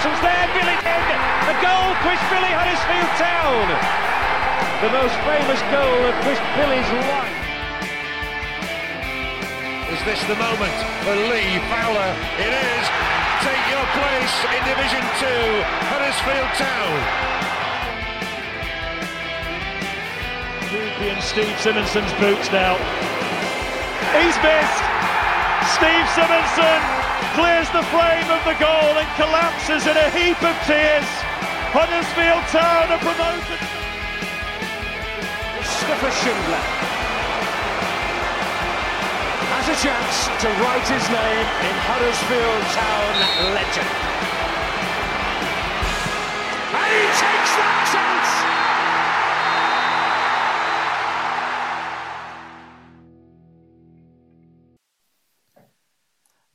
Jepson's there, Billy in. A goal, Chris Billy, Huddersfield Town. The most famous goal of Chris Billy's life. Is this the moment for Lee Fowler? It is. Take your place in Division 2, Huddersfield Town. Ruby and Steve Simonsen's boots now. He's missed. Steve Simonsen clears the frame of the goal and collapses in a heap of tears. Huddersfield Town are promoted. Mustafa Schindler has a chance to write his name in Huddersfield Town legend. And he takes that chance!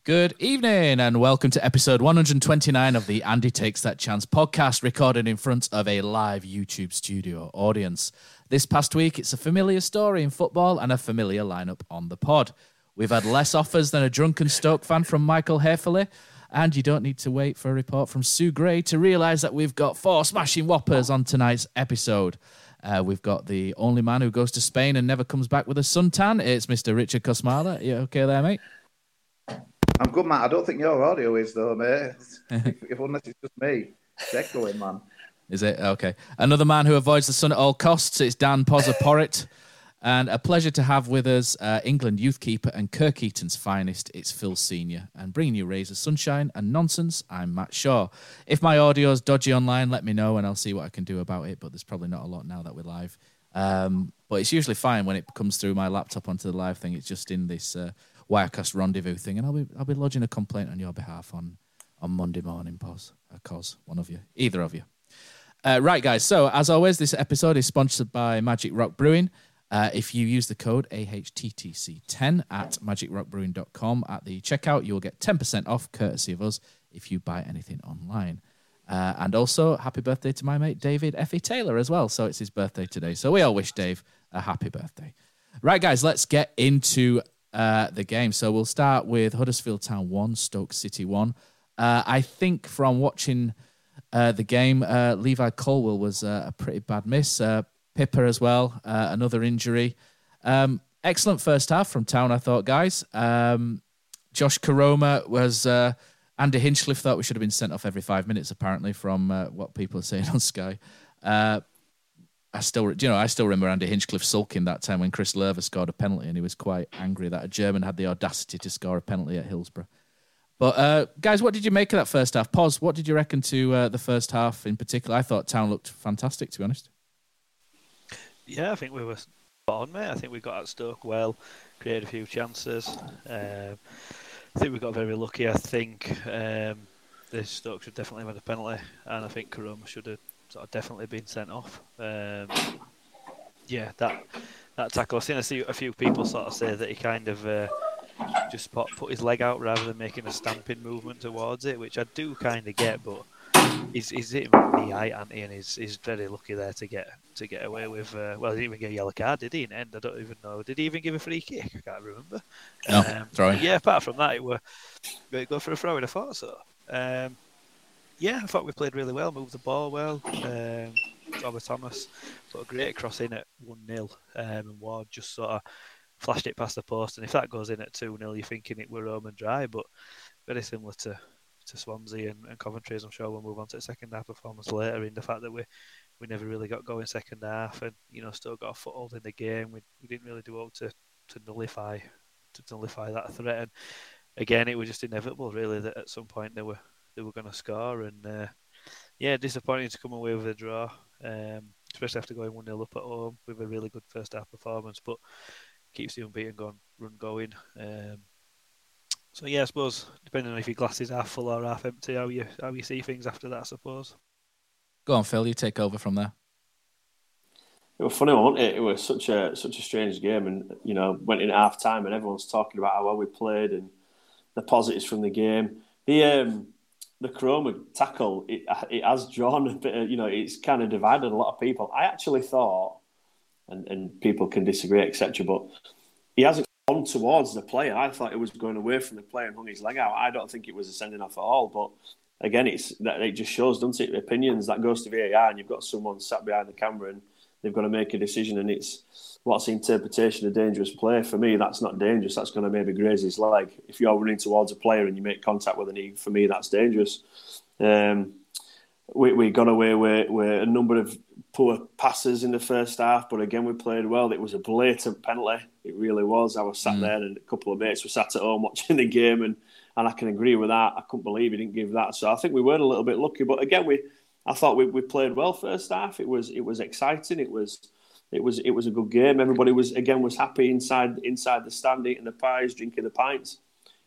Good evening and welcome to episode 129 of the And He Takes That Chance podcast, recorded in front of a live YouTube studio audience. This past week, it's a familiar story in football and a familiar lineup on the pod. We've had less offers than a drunken Stoke fan from Michael Hefele, and you don't need to wait for a report from Sue Gray to realise that we've got four smashing whoppers on tonight's episode. Uh, we've got the only man who goes to Spain and never comes back with a suntan. It's Mr. Richard Kosmala. You okay there, mate? I'm good, Matt. I don't think your audio is though, mate. if, unless it's just me, it's echoing, man. Is it okay? Another man who avoids the sun at all costs. It's Dan Pozza Porritt, and a pleasure to have with us uh, England youth keeper and Kirkheaton's finest. It's Phil Senior, and bringing you rays of sunshine and nonsense. I'm Matt Shaw. If my audio's dodgy online, let me know, and I'll see what I can do about it. But there's probably not a lot now that we're live. Um, but it's usually fine when it comes through my laptop onto the live thing. It's just in this. Uh, Wirecast rendezvous thing, and I'll be I'll be lodging a complaint on your behalf on on Monday morning, Pos, uh, Cos, one of you, either of you. Uh, right, guys. So as always, this episode is sponsored by Magic Rock Brewing. Uh, if you use the code AHTTC10 at magicrockbrewing.com at the checkout, you'll get 10% off, courtesy of us, if you buy anything online. Uh, and also, happy birthday to my mate David Effie Taylor as well. So it's his birthday today. So we all wish Dave a happy birthday. Right, guys, let's get into uh, the game. So we'll start with Huddersfield Town 1, Stoke City 1. Uh, I think from watching uh, the game, uh, Levi Colwill was uh, a pretty bad miss. Uh, Pipa as well, another injury. Um, excellent first half from Town, I thought, guys. Um, Josh Koroma was. Andy Hinchcliffe thought we should have been sent off every five minutes, apparently, from what people are saying on Sky. I still, you know, I still remember Andy Hinchcliffe sulking that time when Chris Löwe scored a penalty, and he was quite angry that a German had the audacity to score a penalty at Hillsborough. But uh, guys, what did you make of that first half? Pos, what did you reckon to uh, the first half in particular? I thought Town looked fantastic, to be honest. Yeah, I think we were on, mate. I think we got at Stoke well, created a few chances. Um, I think we got very lucky. I think um, this Stoke should definitely have had a penalty, and I think Koroma should have sort of definitely been sent off. Um, yeah, that that tackle. I've seen a few, a few people sort of say that he kind of uh, just put, put his leg out rather than making a stamping movement towards it, which I do kind of get, but he's he's hitting the height, and he? And he's, he's very lucky there to get to get away with. Uh, well, he didn't even get a yellow card, did he? In the end, I don't even know. Did he even give a free kick? I can't remember. No, um. Yeah, apart from that, it were go for a throw. I thought so. Um, yeah, I thought we played really well, moved the ball well. Um, Robert Thomas put a great cross in at 1 0, um, and Ward just sort of flashed it past the post. And if that goes in at 2 0, you're thinking it were and dry, but very similar to, to Swansea and, and Coventry, as I'm sure we'll move on to the second half performance later, in the fact that we we never really got going second half and, you know, still got a foothold in the game. We, we didn't really do well to, to nullify to nullify that threat. And again, it was just inevitable, really, that at some point they were they were going to score. And uh, yeah, disappointing to come away with a draw, um, especially after going 1 0 up at home with a really good first half performance. But keeps the unbeaten going, run going. Um, so yeah, I suppose depending on if your glass is half full or half empty, how you how you see things after that, I suppose. Go on, Phil. You take over from there. It was funny, wasn't it? It was such a such a strange game, and you know, went in half time, and everyone's talking about how well we played and the positives from the game. The um, the Koroma tackle, it, it has drawn a bit, you know, it's kind of divided a lot of people. I actually thought, and, and people can disagree, etc., but he hasn't gone towards the player. I thought it was going away from the player and hung his leg out. I don't think it was a sending off at all, but again, it's it just shows, doesn't it? Opinions that goes to VAR, and you've got someone sat behind the camera and they've got to make a decision, and it's what's the interpretation of dangerous play. For me, that's not dangerous. That's going to maybe graze his leg. If you're running towards a player and you make contact with a knee, for me, that's dangerous. Um, we, we got away with, with a number of poor passes in the first half, but again, we played well. It was a blatant penalty. It really was. I was sat mm. there, and a couple of mates were sat at home watching the game, and, and I can agree with that. I couldn't believe he didn't give that. So I think we were a little bit lucky. But again, we I thought we, we played well first half. It was it was exciting. It was it was it was a good game. Everybody was again was happy inside inside the stand, eating the pies, drinking the pints.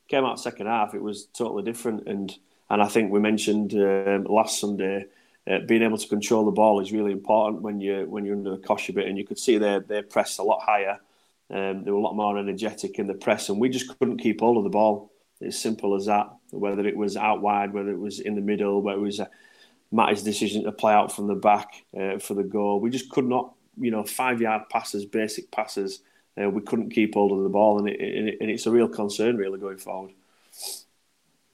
Came out second half, it was totally different. And and I think we mentioned um, last Sunday. Uh, being able to control the ball is really important when you when you're under the cosh a bit, and you could see they they pressed a lot higher. Um, they were a lot more energetic in the press, and we just couldn't keep hold of the ball. It's simple as that. Whether it was out wide, whether it was in the middle, whether it was uh, Matty's decision to play out from the back uh, for the goal, we just could not you know, five yard passes, basic passes. Uh, we couldn't keep hold of the ball, and, it, and, it, and it's a real concern, really, going forward.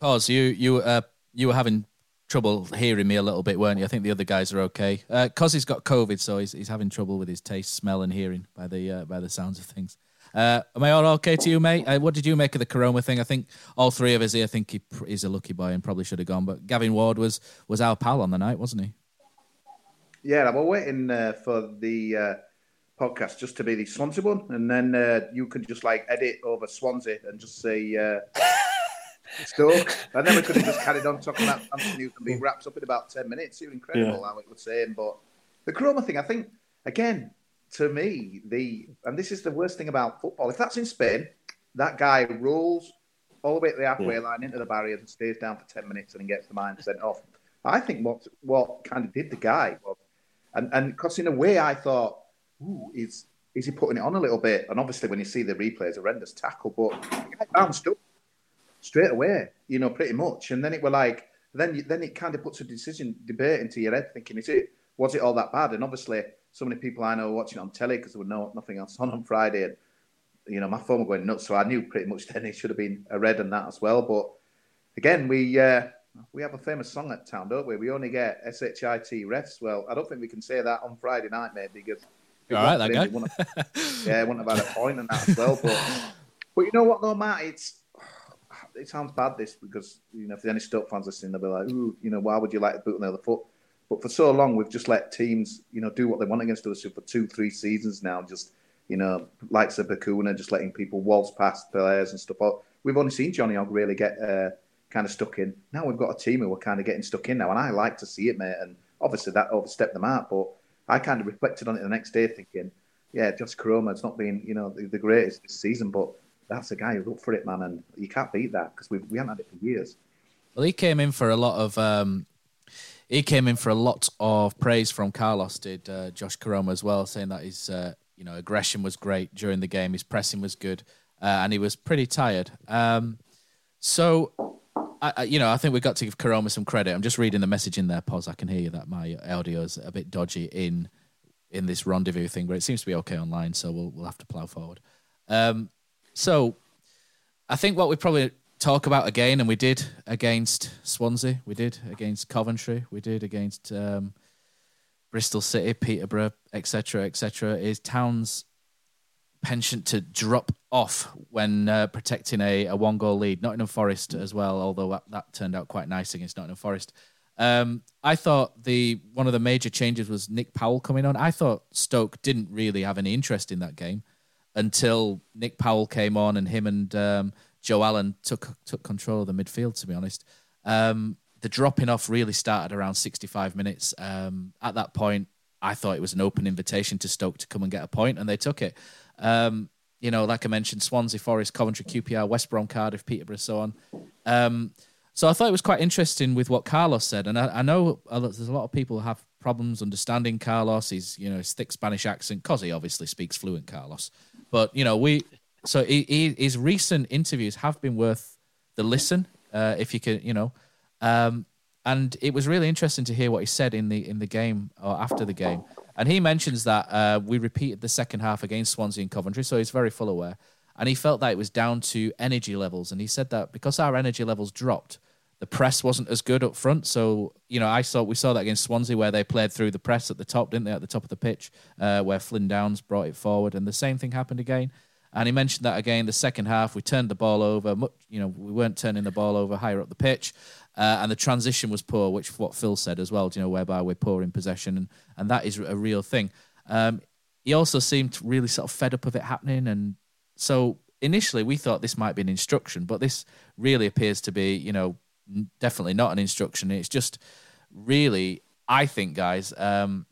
Pause. You you uh, you were having trouble hearing me a little bit, weren't you? I think the other guys are okay. Uh, Cos he's got COVID, so he's, he's having trouble with his taste, smell, and hearing by the uh, by the sounds of things. Uh, am I all okay to you, mate? Uh, what did you make of the Koroma thing? I think all three of us here think he, he's a lucky boy and probably should have gone. But Gavin Ward was was our pal on the night, wasn't he? Yeah, I'm waiting uh, for the uh, podcast just to be the Swansea one, and then uh, you can just like edit over Swansea and just say uh, Stoke, and then we could have just carried on talking about Anthony Newton be wrapped up in about ten minutes. It was incredible yeah. how it was saying, but the Koroma thing, I think, again, to me, the and this is the worst thing about football. If that's in Spain, that guy rolls all the way to the halfway yeah. line into the barriers and stays down for ten minutes and then gets the mind sent off. I think what what kind of did the guy was and and because in a way I thought, ooh, is is he putting it on a little bit? And obviously when you see the replay, it's a horrendous tackle, but the guy bounced up straight away, you know, pretty much. And then it were like, then you, then it kind of puts a decision debate into your head, thinking, is it was it all that bad? And obviously, so many people I know watching on telly because there was no nothing else on on Friday, and you know my phone was going nuts. So I knew pretty much then it should have been a red and that as well. But again, we uh, we have a famous song at town, don't we? We only get shit refs. Well, I don't think we can say that on Friday night, mate, because all right, that guy. yeah, wouldn't have had a point in that as well. But but you know what, though, Matt, it's it sounds bad this because you know if there's any Stoke fans listening, they'll be like, ooh, you know, why would you like to boot on the other foot? But for so long, we've just let teams, you know, do what they want against us So for two, three seasons now. Just you know, likes of Bacuna, just letting people waltz past players and stuff. We've only seen Johnny Hogg really get. Uh, kind of stuck in. Now we've got a team who are kind of getting stuck in now, and I like to see it, mate. And obviously that overstepped them out, but I kind of reflected on it the next day, thinking, yeah, just Josh it's not been, you know, the, the, greatest this season, but that's a guy who's up for it, man, and you can't beat that because we we haven't had it for years. Well, he came in for a lot of. Um, he came in for a lot of praise from Carlos. Did uh, Josh Koroma as well, saying that his uh, you know aggression was great during the game, his pressing was good, uh, and he was pretty tired. Um, so I, I, you know, I think we've got to give Koroma some credit. I'm just reading the message in there, Pos. I can hear you that my audio is a bit dodgy in in this rendezvous thing, but it seems to be okay online, so we'll we'll have to plow forward. Um, so I think what we probably talk about again, and we did against Swansea, we did against Coventry, we did against um, Bristol City, Peterborough, etc., etc., is Town's penchant to drop off when uh, protecting a, a one goal lead. Nottingham Forest as well, although that, that turned out quite nice against Nottingham Forest. Um, I thought the one of the major changes was Nick Powell coming on. I thought Stoke didn't really have any interest in that game until Nick Powell came on and him and um, Joe Allen took took control of the midfield. To be honest, um, the dropping off really started around 65 minutes. Um, at that point, I thought it was an open invitation to Stoke to come and get a point, and they took it. Um, you know, like I mentioned, Swansea, Forest, Coventry, QPR, West Brom, Cardiff, Peterborough, so on. Um, so I thought it was quite interesting with what Carlos said, and I, I know there's a lot of people have problems understanding Carlos. He's you know his thick Spanish accent because he obviously speaks fluent Carlos. But you know we so his recent interviews have been worth the listen uh, if you can you know. Um, and it was really interesting to hear what he said in the in the game or after the game. And he mentions that uh, we repeated the second half against Swansea and Coventry, so he's very full aware. And he felt that it was down to energy levels. And he said that because our energy levels dropped, the press wasn't as good up front. So, you know, I saw we saw that against Swansea where they played through the press at the top, didn't they, at the top of the pitch, uh, where Flynn Downs brought it forward. And the same thing happened again. And he mentioned that again the second half, we turned the ball over. You know, we weren't turning the ball over higher up the pitch. Uh, and the transition was poor, which what Phil said as well. You know, whereby we're poor in possession, and, and that is a real thing. Um, he also seemed really sort of fed up of it happening, and so initially we thought this might be an instruction, but this really appears to be, you know, definitely not an instruction. It's just really, I think, guys. Um,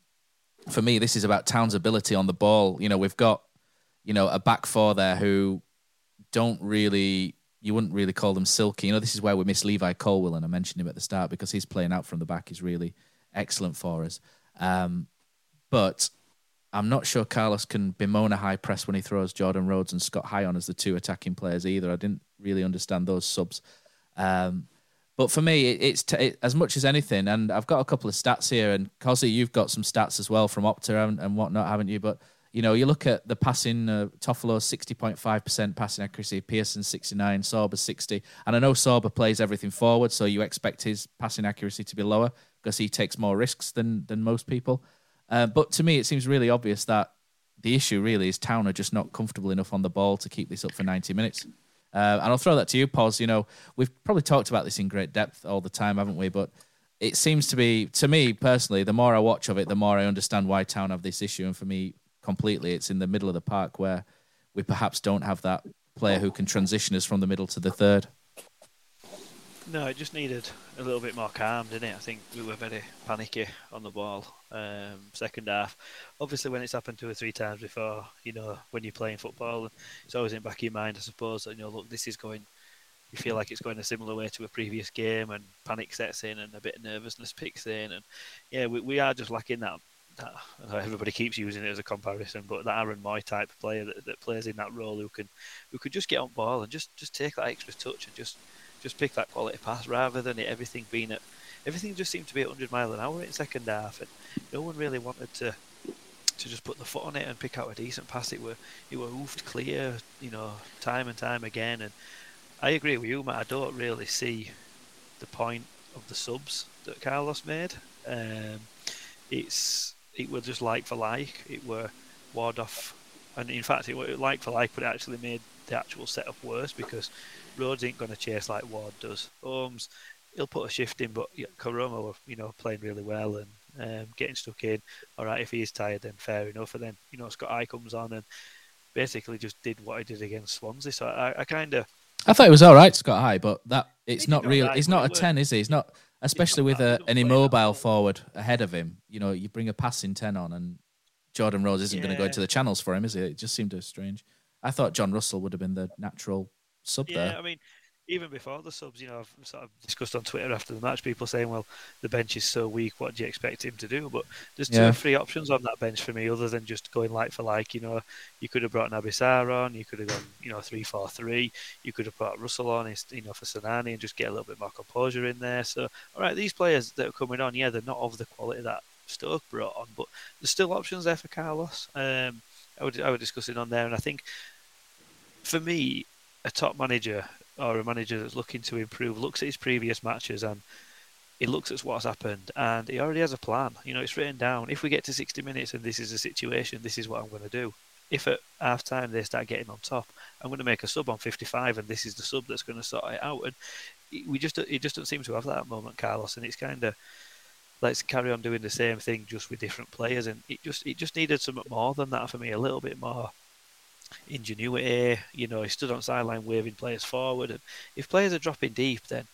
for me, this is about Town's ability on the ball. You know, we've got, you know, a back four there who don't really you wouldn't really call them silky. You know, this is where we miss Levi Colwill, and I mentioned him at the start because he's playing out from the back is really excellent for us. Um, but I'm not sure Carlos can bemoan a high press when he throws Jordan Rhodes and Scott High on as the two attacking players either. I didn't really understand those subs. Um, but for me, it, it's t- it, as much as anything, and I've got a couple of stats here, and Cosy, you've got some stats as well from Opta and, and whatnot, haven't you? But you know, you look at the passing, uh, Toffolo 60.5% passing accuracy, Pearson 69, Sorba 60. And I know Sorba plays everything forward, so you expect his passing accuracy to be lower because he takes more risks than, than most people. Uh, but to me, it seems really obvious that the issue really is Town are just not comfortable enough on the ball to keep this up for 90 minutes. Uh, and I'll throw that to you, Pos. You know, we've probably talked about this in great depth all the time, haven't we? But it seems to be, to me personally, the more I watch of it, the more I understand why Town have this issue. And for me, completely. It's in the middle of the park where we perhaps don't have that player who can transition us from the middle to the third. No, it just needed a little bit more calm, didn't it? I think we were very panicky on the ball. Um, second half, obviously, when it's happened two or three times before, you know, when you're playing football, it's always in the back of your mind, I suppose, that you know, look, this is going. You feel like it's going a similar way to a previous game, and panic sets in, and a bit of nervousness picks in, and yeah, we, we are just lacking that that everybody keeps using it as a comparison, but that Aaron Mooy type player that, that plays in that role who can who could just get on ball and just, just take that extra touch and just just pick that quality pass rather than it, everything being at everything just seemed to be at 100 mile an hour in second half and no one really wanted to to just put the foot on it and pick out a decent pass. It were it were oofed clear, you know, time and time again. And I agree with you, Matt. I don't really see the point of the subs that Carlos made. Um, it's it were just like for like. It were ward off, and in fact, it were like for like, but it actually made the actual setup worse because Rhodes ain't going to chase like Ward does. Holmes, he'll put a shift in, but were you know playing really well and um, getting stuck in. All right, if he is tired, then fair enough. And then you know Scott High comes on and basically just did what he did against Swansea. So I, I kind of. I thought it was all right, Scott High, but that it's not real. Right, he's not a ten, is he? It's not especially with a, an immobile forward ahead of him. You know, you bring a passing ten on, and Jordan Rhodes isn't yeah. going to go into the channels for him, is it? It just seemed strange. I thought John Russell would have been the natural sub yeah, there. I mean, even before the subs, you know, I've sort of discussed on Twitter after the match, people saying, "Well, the bench is so weak. What do you expect him to do?" But there's two Yeah. or three options on that bench for me, other than just going like for like. You know, you could have brought Naby Sarr on, you could have gone, you know, three four three. You could have brought Russell on, you know, for Sinani and just get a little bit more composure in there. So, all right, these players that are coming on, yeah, they're not of the quality that Stoke brought on, but there's still options there for Carlos. Um, I would I would discuss it on there, and I think for me, a top manager or a manager that's looking to improve looks at his previous matches and he looks at what's happened and he already has a plan. You know, it's written down. If we get to 60 minutes and this is a situation, this is what I'm going to do. If at half time they start getting on top, I'm going to make a sub on 55 and this is the sub that's going to sort it out. And we just it just doesn't seem to have that moment, Carlos. And it's kind of let's carry on doing the same thing just with different players. And it just it just needed something more than that for me. A little bit more ingenuity. You know, he stood on sideline waving players forward. And if players are dropping deep, then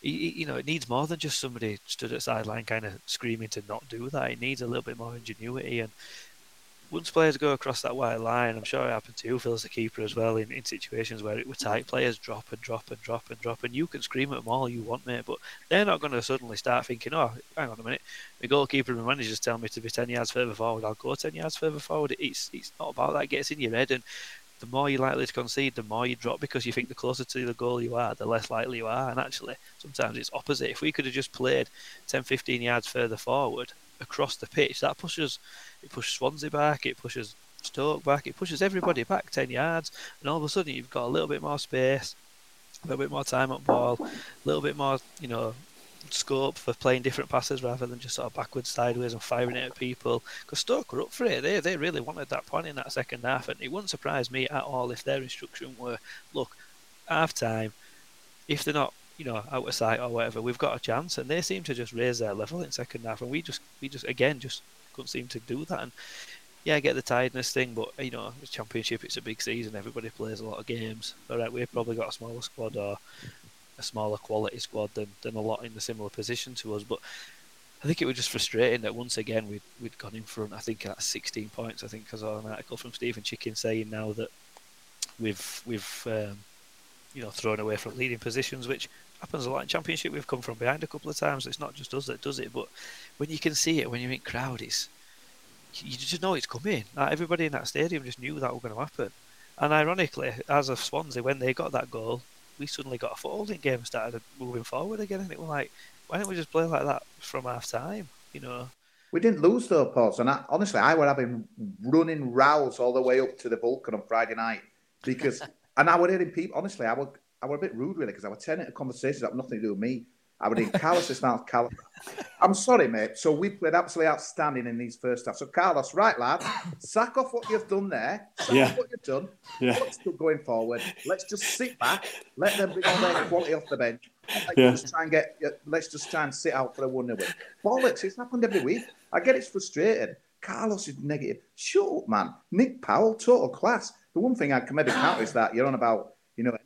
he- you know it needs more than just somebody stood at sideline kind of screaming to not do that. It needs a little bit more ingenuity. And once players go across that white line, I'm sure it happened to you, Phil, as a keeper as well, in, in situations where it were tight, players drop and drop and drop and drop, and you can scream at them all you want, mate, but they're not going to suddenly start thinking, oh, hang on a minute, the goalkeeper and managers tell me to be 10 yards further forward, I'll go 10 yards further forward. It's, it's not about that, it gets in your head, and the more you're likely to concede, the more you drop because you think the closer to the goal you are, the less likely you are. And actually, sometimes it's opposite. If we could have just played 10, 15 yards further forward across the pitch, that pushes it pushes Swansea back, it pushes Stoke back, it pushes everybody back 10 yards, and all of a sudden you've got a little bit more space, a little bit more time at ball, a little bit more, you know, scope for playing different passes rather than just sort of backwards, sideways, and firing it at people. Because Stoke were up for it. They they really wanted that point in that second half, and it wouldn't surprise me at all if their instruction were, look, half time, if they're not, you know, out of sight or whatever, we've got a chance. And they seem to just raise their level in second half, and we just we just again just couldn't seem to do that. And yeah, I get the tiredness thing, but you know, the championship it's a big season. Everybody plays a lot of games. All right, we've probably got a smaller squad or a smaller quality squad than, than a lot in the similar position to us. But I think it was just frustrating that once again we'd we'd gone in front. I think at 16 points. I think I saw an article from Stephen Chicken saying now that we've we've um, you know thrown away from leading positions, which happens a lot in championship. We've come from behind a couple of times. It's not just us that does it, but when you can see it when you're in crowd, it's you just know it's coming. Like, everybody in that stadium just knew that was going to happen. And ironically, as of Swansea, when they got that goal, we suddenly got a foothold in game, and started moving forward again, and it was like, why don't we just play like that from half time? You know, We didn't lose though, Paul. And I, honestly, I were having running rows all the way up to the Vulcan on Friday night because, and I were hearing people. Honestly, I were I were a bit rude really because I was turning to conversations that have nothing to do with me. I would in Carlos' mouth, Carlos. I'm sorry, mate. So we played absolutely outstanding in these first half. So Carlos, right, lad, sack off what you've done there. Sack Yeah. off what you've done. Yeah. What's still going forward? Let's just sit back. Let them bring all their quality off the bench. Let's Yeah. just try and get. Let's just try and sit out for a one 0 win. Bollocks! It's happened every week. I get it's frustrated. Carlos is negative. Shut up, man. Nick Powell, total class. The one thing I can maybe counter is that you're on about you know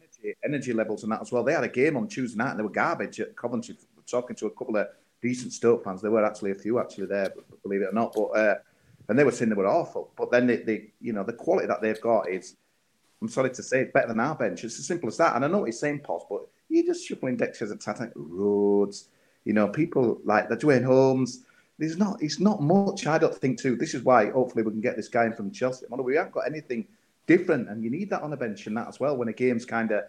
energy, levels and that as well. They had a game on Tuesday night and they were garbage at Coventry. Talking to a couple of decent Stoke fans, there were actually a few actually there, believe it or not. But uh, and they were saying they were awful. But then they, they, you know, the quality that they've got is, I'm sorry to say, it's better than our bench. It's as simple as that. And I know what he's saying, Pos, but you're just shuffling Dexter's and Tata Rhodes, you know, people like the Duane Holmes. There's not, it's not much, I don't think, too. This is why hopefully we can get this guy in from Chelsea. We haven't got anything different, and you need that on a bench and that as well when a game's kind of,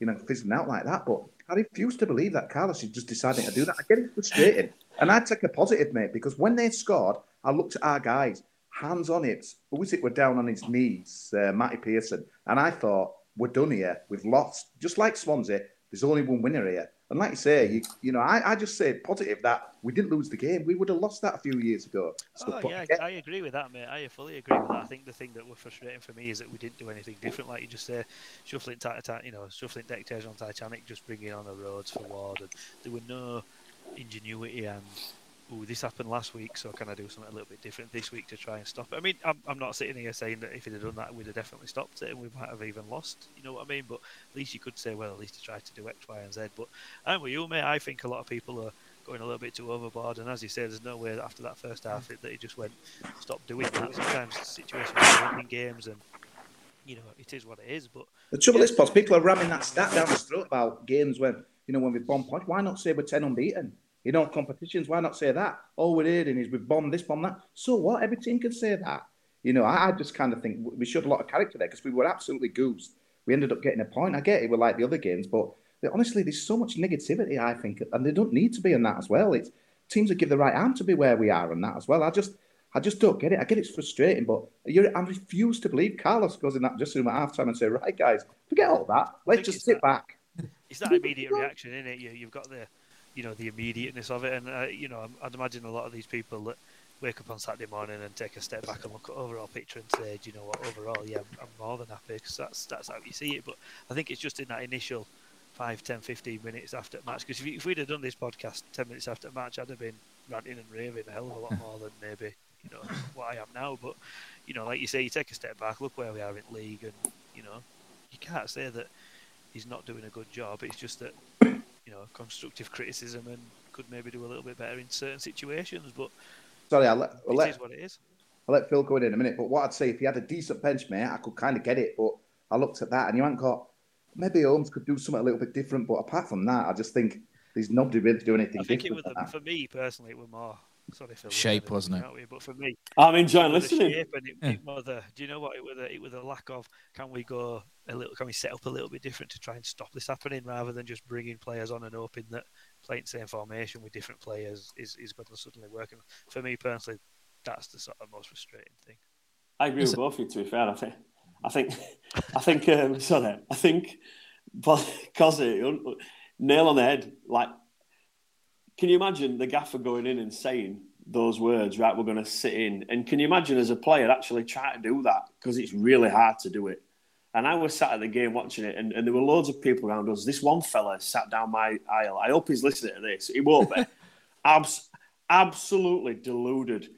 you know, fizzling out like that. But I refuse to believe that Carlos is just deciding to do that. I get it frustrated. And I take a positive, mate, because when they scored, I looked at our guys, hands on hips. Who was it? Were down on his knees, uh, Matty Pearson. And I thought, we're done here. We've lost. Just like Swansea, there's only one winner here. And like you say, you, you know, I, I just say positive that we didn't lose the game. We would have lost that a few years ago. So, Oh yeah, yeah, I agree with that, mate. I fully agree with that. I think the thing that was frustrating for me is that we didn't do anything different, like you just say, shuffling, Tita- you know, shuffling deck chairs on Titanic, just bringing on the roads for Ward, and there were no ingenuity and. Ooh, this happened last week, so can I do something a little bit different this week to try and stop it? I mean, I'm, I'm not sitting here saying that if he'd have done that, we'd have definitely stopped it and we might have even lost. You know what I mean? But at least you could say, well, at least he tried to do X, Y, and Z. But I'm with you, mate. I think a lot of people are going a little bit too overboard. And as you say, there's no way after that first half that he just went, stop doing that. Sometimes situations in games and you know, it is what it is. But the trouble yeah. is, Pods, people are ramming that stat down the throat about games when you know when we bomb points. Why not say we're ten unbeaten? You know, competitions. Why not say that? All we're doing is we've bombed this, bombed that. So what? Every team can say that. You know, I, I just kind of think we showed a lot of character there because we were absolutely goosed. We ended up getting a point. I get it. We're like the other games, but honestly, there's so much negativity. I think, and they don't need to be in that as well. It's teams that give the right arm to be where we are and that as well. I just I just don't get it. I get it's frustrating, but I refuse to believe Carlos goes in that just room at half time and say, right, guys, forget all that. Let's just sit that, back. It's that immediate reaction, isn't it? You, you've got the, you know, the immediateness of it. And, uh, you know, I'd imagine a lot of these people that wake up on Saturday morning and take a step back and look at overall picture and say, do you know what, overall, yeah, I'm, I'm more than happy because that's, that's how you see it. But I think it's just in that initial 5, 10, 15 minutes after match. Because if, if, we'd have done this podcast 10 minutes after match, I'd have been ranting and raving a hell of a lot more than maybe you know what I am now. But you know, like you say, you take a step back, look where we are in league, and you know, you can't say that he's not doing a good job. It's just that know, constructive criticism and could maybe do a little bit better in certain situations. But sorry, I'll let, I'll it let, is what it is. I'll let Phil go in in a minute. But what I'd say, if he had a decent bench, mate, I could kind of get it. But I looked at that, and you haven't got. Maybe Holmes could do something a little bit different, but apart from that, I just think there's nobody really doing anything. I think it was for me personally, it was more Sorry, Phil, shape, wasn't it? We, But for me, I'm enjoying listening. Shape and it, yeah. it was a, do you know what? It was a, it was a lack of. Can we go a little? Can we set up a little bit different to try and stop this happening, rather than just bringing players on and hoping that playing the same formation with different players is is going to suddenly work? And for me personally, that's the sort of most frustrating thing. I agree is with it... both of you. To be fair, I think, I think, I think. Um, sorry, I think, because nail on the head. Like can you imagine the gaffer going in and saying those words, right, we're going to sit in? And can you imagine as a player actually try to do that? Because it's really hard to do it. And I was sat at the game watching it, and, and there were loads of people around us. This one fella sat down my aisle. I hope he's listening to this. He won't be. Abs- absolutely deluded.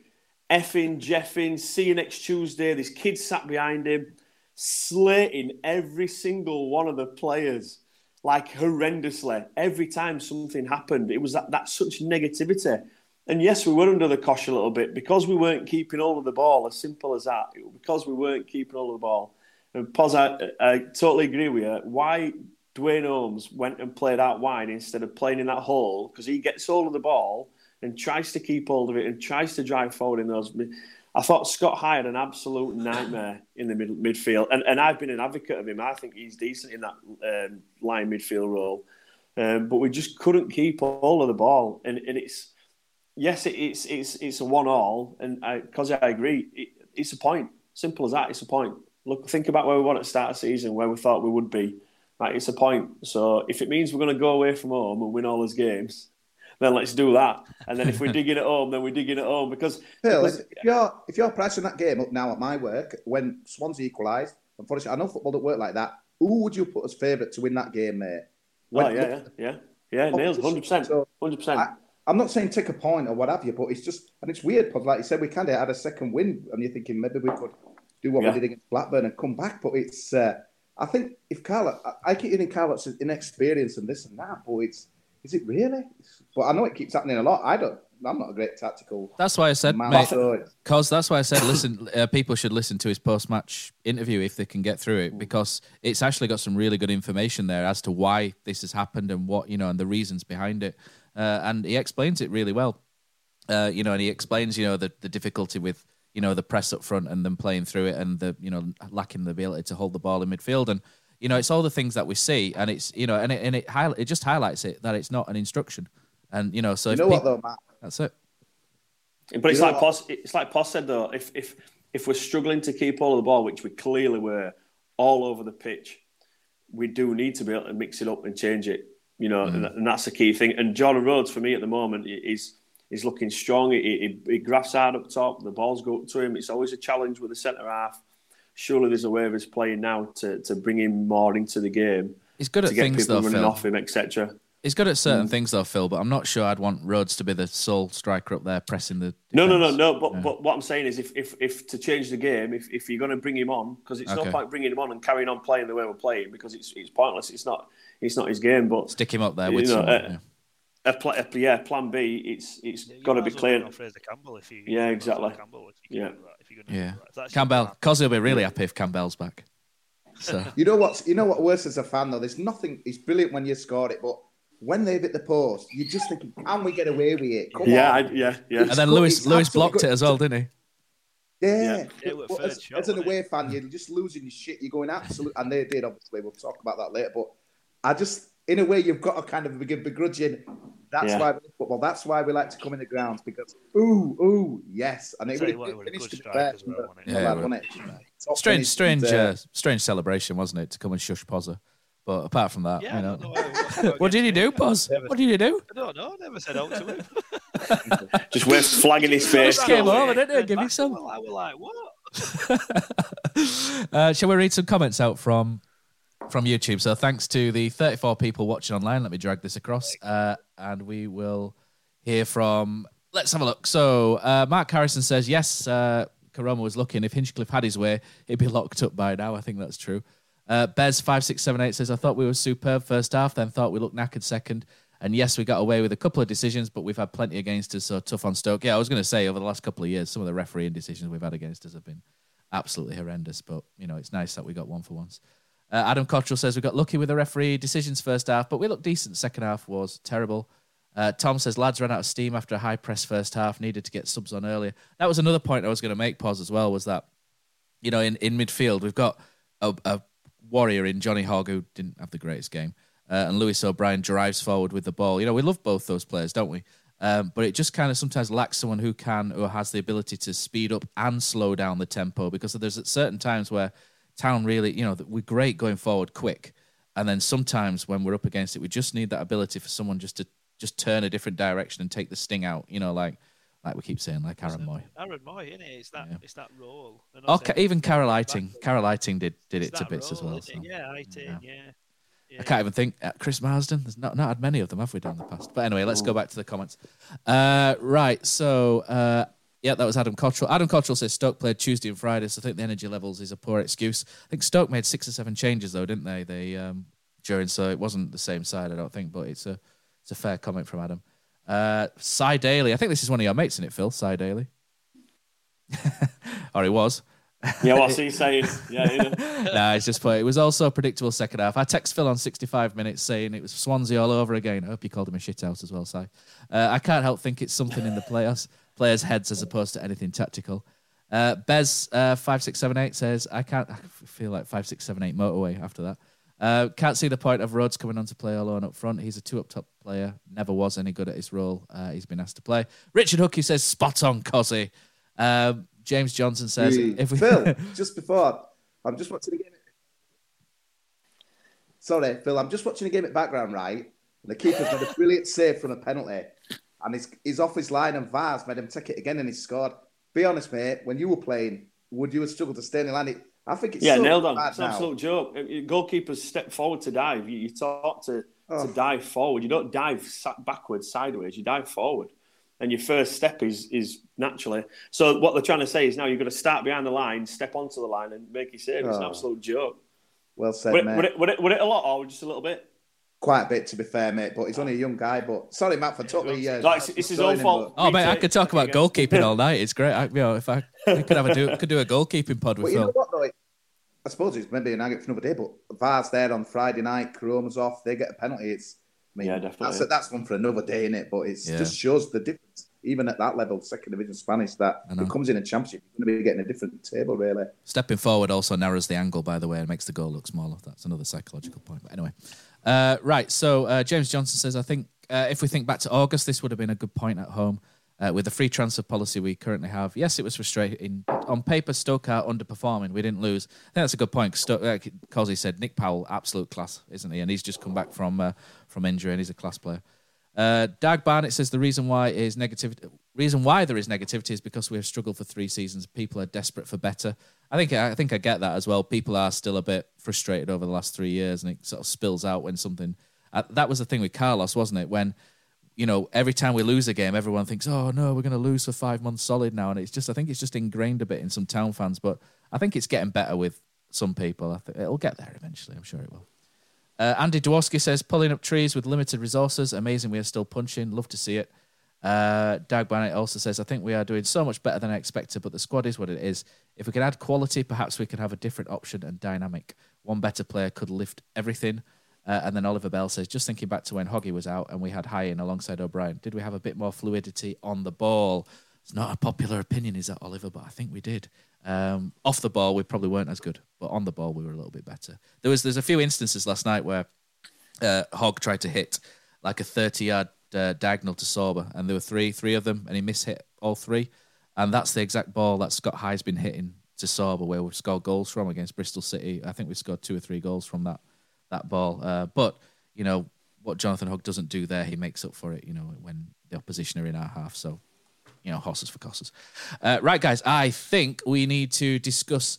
Effing, Jeffing, see you next Tuesday. This kid sat behind him, slating every single one of the players like horrendously every time something happened. It was that, that such negativity. And yes, we were under the cosh a little bit because we weren't keeping all of the ball. As simple as that. Because we weren't keeping all of the ball. And Pos, I, I totally agree with you. Why Duane Holmes went and played out wide instead of playing in that hole? Because he gets hold of the ball and tries to keep hold of it and tries to drive forward in those. I thought Scott had an absolute nightmare in the mid- midfield, and, and I've been an advocate of him. I think he's decent in that um, line midfield role, um, but we just couldn't keep all of the ball, and, and it's yes, it, it's it's it's a one all, and because I, I, agree, it, it's a point. Simple as that. It's a point. Look, think about where we want at start of the season, where we thought we would be. Like it's a point. So if it means we're going to go away from home and win all those games, then let's do that. And then if we're digging at home, then we're digging at home because. Phil, because, if, you're if you're pricing that game up now at my work when Swansea equalised, unfortunately, I know football don't work like that. Who would you put as favourite to win that game, mate? When, oh yeah, yeah, yeah, yeah. Nails, hundred percent, hundred percent. I'm not saying take a point or what have you, but it's just and it's weird because, like you said, we kind of had a second win, and you're thinking maybe we could do what yeah. we did against Blackburn and come back. But it's, uh, I think if Carlos, I, I keep hearing Carlos inexperience and this and that, but it's is it really? But I know it keeps happening a lot. I don't. I'm not a great tactical. That's why I said, mate, because that's why I said, listen, uh, people should listen to his post-match interview if they can get through it, because it's actually got some really good information there as to why this has happened and what you know and the reasons behind it, uh, and he explains it really well. Uh, you know, and he explains, you know, the, the difficulty with you know the press up front and them playing through it and the you know lacking the ability to hold the ball in midfield and you know, it's all the things that we see, and it's you know, and it and it, highlight, it just highlights it that it's not an instruction, and you know, so you know what though, Matt? That's it. But it's like Pos, it's like Pos said though, if if if we're struggling to keep all of the ball, which we clearly were all over the pitch, we do need to be able to mix it up and change it. You know, mm. and, and, that's the key thing. And Jordan Rhodes for me at the moment is is looking strong. He, he, he grafts hard up top. The balls go up to him. It's always a challenge with the centre half surely there's a way of his playing now to, to bring him more into the game. He's good at things though, running Phil. off him, etc. He's good at certain mm. things though, Phil. But I'm not sure I'd want Rhodes to be the sole striker up there pressing the. Defense. No, no, no, no. But yeah. but what I'm saying is, if if, if to change the game, if, if you're going to bring him on, because it's okay. no point bringing him on and carrying on playing the way we're playing because it's it's pointless. It's not it's not his game. But stick him up there with you know, someone, uh, yeah. A, pl- a, yeah, plan B. It's it's yeah, got to be clear. Fraser Campbell, if you yeah, exactly. Campbell, if you yeah, yeah. Campbell, Cosy will be really happy if Campbell's back. So You know what's you know what worse as a fan though. There's nothing. It's brilliant when you scored it, but when they've hit the post, you're just think, can we get away with it? Come Yeah, on. I, yeah, yeah. and then good, Lewis Lewis blocked good. it as well, didn't he? Yeah. It was as, shot, as an away fan, you're just losing your shit. You're going absolute, and they did. Obviously, we'll talk about that later. But I just, in a way, you've got to kind of begin begrudging. That's Yeah. why we love football. That's why we like to come in the grounds because ooh, ooh, yes, and it Tell would it have was a finished to be strike well, it? Yeah, Well, it? Top Strange, strange, and, uh, uh, strange celebration, wasn't it, to come and shush Pozza? But apart from that, Yeah, you I know, don't know how- how what did you do, Poz? What did you do? I don't know. I never said out to him. Just wave flag in his face. Just came over, didn't he? Give me some. Well, I was like, what? Uh, shall we read some comments out from from YouTube? So thanks to the 34 people watching online. Let me drag this across, uh, and we will hear from. Let's have a look. So uh, Mark Harrison says yes. Uh, Koroma was looking. If Hinchcliffe had his way, he'd be locked up by now. I think that's true. Uh, Bez five six seven eight says I thought we were superb first half, then thought we looked knackered second. And yes, we got away with a couple of decisions, but we've had plenty against us. So tough on Stoke. Yeah, I was going to say over the last couple of years, some of the refereeing decisions we've had against us have been absolutely horrendous. But you know, it's nice that we got one for once. Uh, Adam Cottrell says we got lucky with the referee decisions first half, but we looked decent. Second half was terrible. Uh, Tom says lads ran out of steam after a high press first half, needed to get subs on earlier. That was another point I was going to make. Pause as well was that you know in, in midfield we've got a, a warrior in Johnny Hogg who didn't have the greatest game, uh, and Lewis O'Brien drives forward with the ball. You know we love both those players, don't we? Um, but it just kind of sometimes lacks someone who can or has the ability to speed up and slow down the tempo because there's at certain times where Town really, you know, that we're great going forward quick, and then sometimes when we're up against it, we just need that ability for someone just to just turn a different direction and take the sting out. You know, like like we keep saying, like Aaron Mooy. Aaron Mooy, isn't it? It's that, it's that role. They're Oh, Ca- even Carel Eiting. Carel Eiting did did It's it to that bits as well. isn't so, it? Yeah, Eiting, yeah. I can't even think. Uh, Chris Marsden. There's not not had many of them, have we, done in the past? But anyway, let's go back to the comments. Uh, right. So uh, yeah, that was Adam Cottrell. Adam Cottrell says Stoke played Tuesday and Friday, so I think the energy levels is a poor excuse. I think Stoke made six or seven changes though, didn't they? They um, during so it wasn't the same side, I don't think, but it's a it's a fair comment from Adam. Uh, Cy Daly. I think this is one of your mates in it, Phil. Cy Daly. or he was. Yeah, what's he saying? Yeah, you know. nah, it's just. It was also a predictable second half. I text Phil on 65 minutes saying it was Swansea all over again. I hope you called him a shithouse as well, Si. Uh, I can't help think it's something in the players, players' heads as opposed to anything tactical. Uh, Bez uh, 5678 says, I can't I feel like 5678 motorway after that. Uh, can't see the point of Rhodes coming on to play alone up front. He's a two up top player, never was any good at his role. Uh, he's been asked to play. Richard Hookie says, spot on, Cozzy. Um, James Johnson says, Hey, if we Phil, just before, I'm just watching a game. Sorry, Phil, I'm just watching a game at background, right? And the keeper's made a brilliant save from a penalty, and he's, he's off his line, and Vars made him take it again, and he scored. Be honest, mate, when you were playing, would you have struggled to stay in the line? It- I think it's yeah, so nailed on. It's an absolute joke. Uh, Goalkeepers step forward to dive. You, you talk to, Oh. to dive forward. You don't dive backwards, sideways. You dive forward. And your first step is is naturally. So what they're trying to say is now you've got to start behind the line, step onto the line, and make your save. It's an Oh. absolute joke. Well said, Would it, mate. would, it, it, would it a lot or just a little bit? Quite a bit, to be fair, mate, but he's only a young guy. But sorry, Matt, for totally. Uh, Like, it's- it's his destroying own him, fault. but- Oh mate, I could talk about goalkeeping all night. It's great. I, you know, if I, I could have a do could do a goalkeeping pod But with you know Phil. what, though? I suppose it's maybe an agate for another day, but VAR's there on Friday night, Koroma's off, they get a penalty. It's, I mean, Yeah, definitely. That's, that's one for another day, in it? But it Yeah. just shows the difference, even at that level, second division Spanish, that I know. it comes in a championship, you're going to be getting a different table, really. Stepping forward also narrows the angle, by the way, and makes the goal look smaller. That's another psychological point. But anyway, uh, right. So uh, James Johnson says, I think uh, if we think back to August, this would have been a good point at home. Uh, with the free transfer policy we currently have, yes, it was frustrating. On paper, Stoke are underperforming. We didn't lose. I think that's a good point. Stoke, like Cosy said, Nick Powell, absolute class, isn't he? And he's just come back from uh, from injury, and he's a class player. Uh, Dag Barnett says the reason why is negativity. Reason why there is negativity is because we have struggled for three seasons. People are desperate for better. I think I think I get that as well. People are still a bit frustrated over the last three years, and it sort of spills out when something. Uh, that was the thing with Carlos, wasn't it? When you know every time we lose a game, everyone thinks, "Oh no, we're going to lose for five months solid now," and it's just I think it's just ingrained a bit in some town fans. But I think it's getting better with some people. I think it'll get there eventually. I'm sure it will. Uh, Andy Dworski says, pulling up trees with limited resources. Amazing we are still punching. Love to see it. Uh, Barnett also says, I think we are doing so much better than I expected, but the squad is what it is. If we can add quality, perhaps we can have a different option and dynamic. one better player could lift everything. Uh, and then Oliver Bell says, just thinking back to when Hoggy was out and we had High in alongside O'Brien, did we have a bit more fluidity on the ball? It's not a popular opinion, is that Oliver? But I think we did. Um, off the ball, we probably weren't as good, but on the ball, we were a little bit better. There was there's a few instances last night where uh, Hogg tried to hit like a 30 yard uh, diagonal to Sorba, and there were three three of them, and he mishit all three, and that's the exact ball that Scott High's been hitting to Sorba, where we've scored goals from against Bristol City. I think we scored two or three goals from that that ball. Uh, but you know what Jonathan Hogg doesn't do there, he makes up for it. You know when the opposition are in our half. So you know horses for courses. Uh, right, guys, I think we need to discuss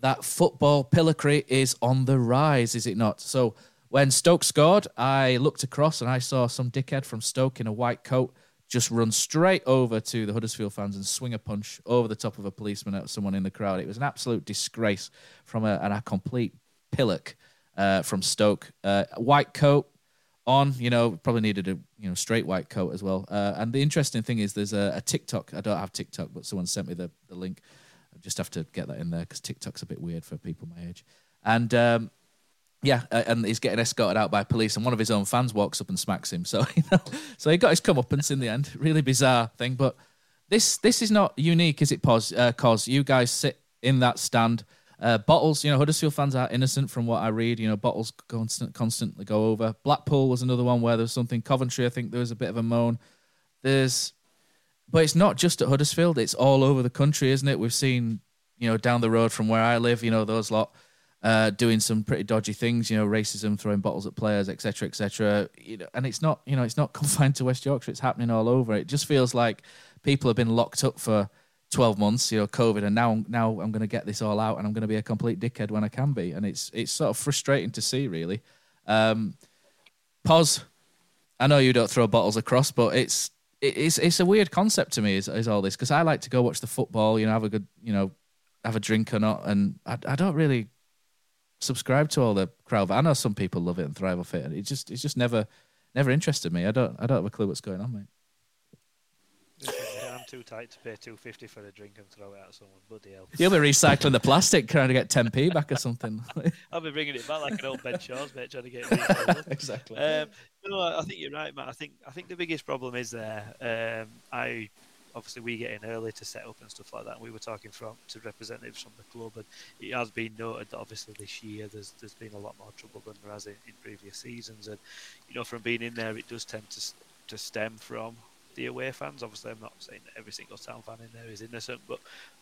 that football pillory is on the rise, is it not? So when Stoke scored, I looked across and I saw some dickhead from Stoke in a white coat just run straight over to the Huddersfield fans and swing a punch over the top of a policeman at someone in the crowd. It was an absolute disgrace from a, and a complete pillock uh, from Stoke. Uh, white coat on, you know, probably needed a you know straight white coat as well. Uh, and the interesting thing is, there's a, a, TikTok. I don't have TikTok, but someone sent me the, the link. I just have to get that in there because TikTok's a bit weird for people my age. And um, yeah, uh, and he's getting escorted out by police, and one of his own fans walks up and smacks him. So you know, so he got his comeuppance in the end. Really bizarre thing, but this this is not unique, is it? Pos, uh, cause you guys sit in that stand. Uh, bottles, you know, Huddersfield fans are innocent from what I read. You know, bottles constant, constantly go over. Blackpool was another one where there was something. Coventry, I think there was a bit of a moan. There's, but it's not just at Huddersfield; it's all over the country, isn't it? We've seen, you know, down the road from where I live, you know, those lot uh, doing some pretty dodgy things, you know, racism, throwing bottles at players, etc., etc. You know, and it's not, you know, it's not confined to West Yorkshire. It's happening all over. It just feels like people have been locked up for 12 months, you know, COVID, and now, now I'm going to get this all out, and I'm going to be a complete dickhead when I can be, and it's it's sort of frustrating to see, really. Um, Pos. I know you don't throw bottles across, but it's it's it's a weird concept to me. Is, is all this because I like to go watch the football, you know, have a good, you know, have a drink or not, and I, I don't really subscribe to all the crowd. I know some people love it and thrive off it, and it just it's just never never interested me. I don't I don't have a clue what's going on, mate. Too tight to pay two fifty for a drink and throw it at someone. Bloody hell! You'll be recycling the plastic, trying to get ten p back or something. I'll be bringing it back like an old Ben Shaw's mate, trying to get it. exactly. Um, no, I think you're right, Matt. I think I think the biggest problem is there. Um, I obviously we get in early to set up and stuff like that. And we were talking from to representatives from the club, and it has been noted that obviously this year there's there's been a lot more trouble than there has in, in previous seasons. And you know, from being in there, it does tend to to stem from the away fans. Obviously, I'm not saying that every single town fan in there is innocent, but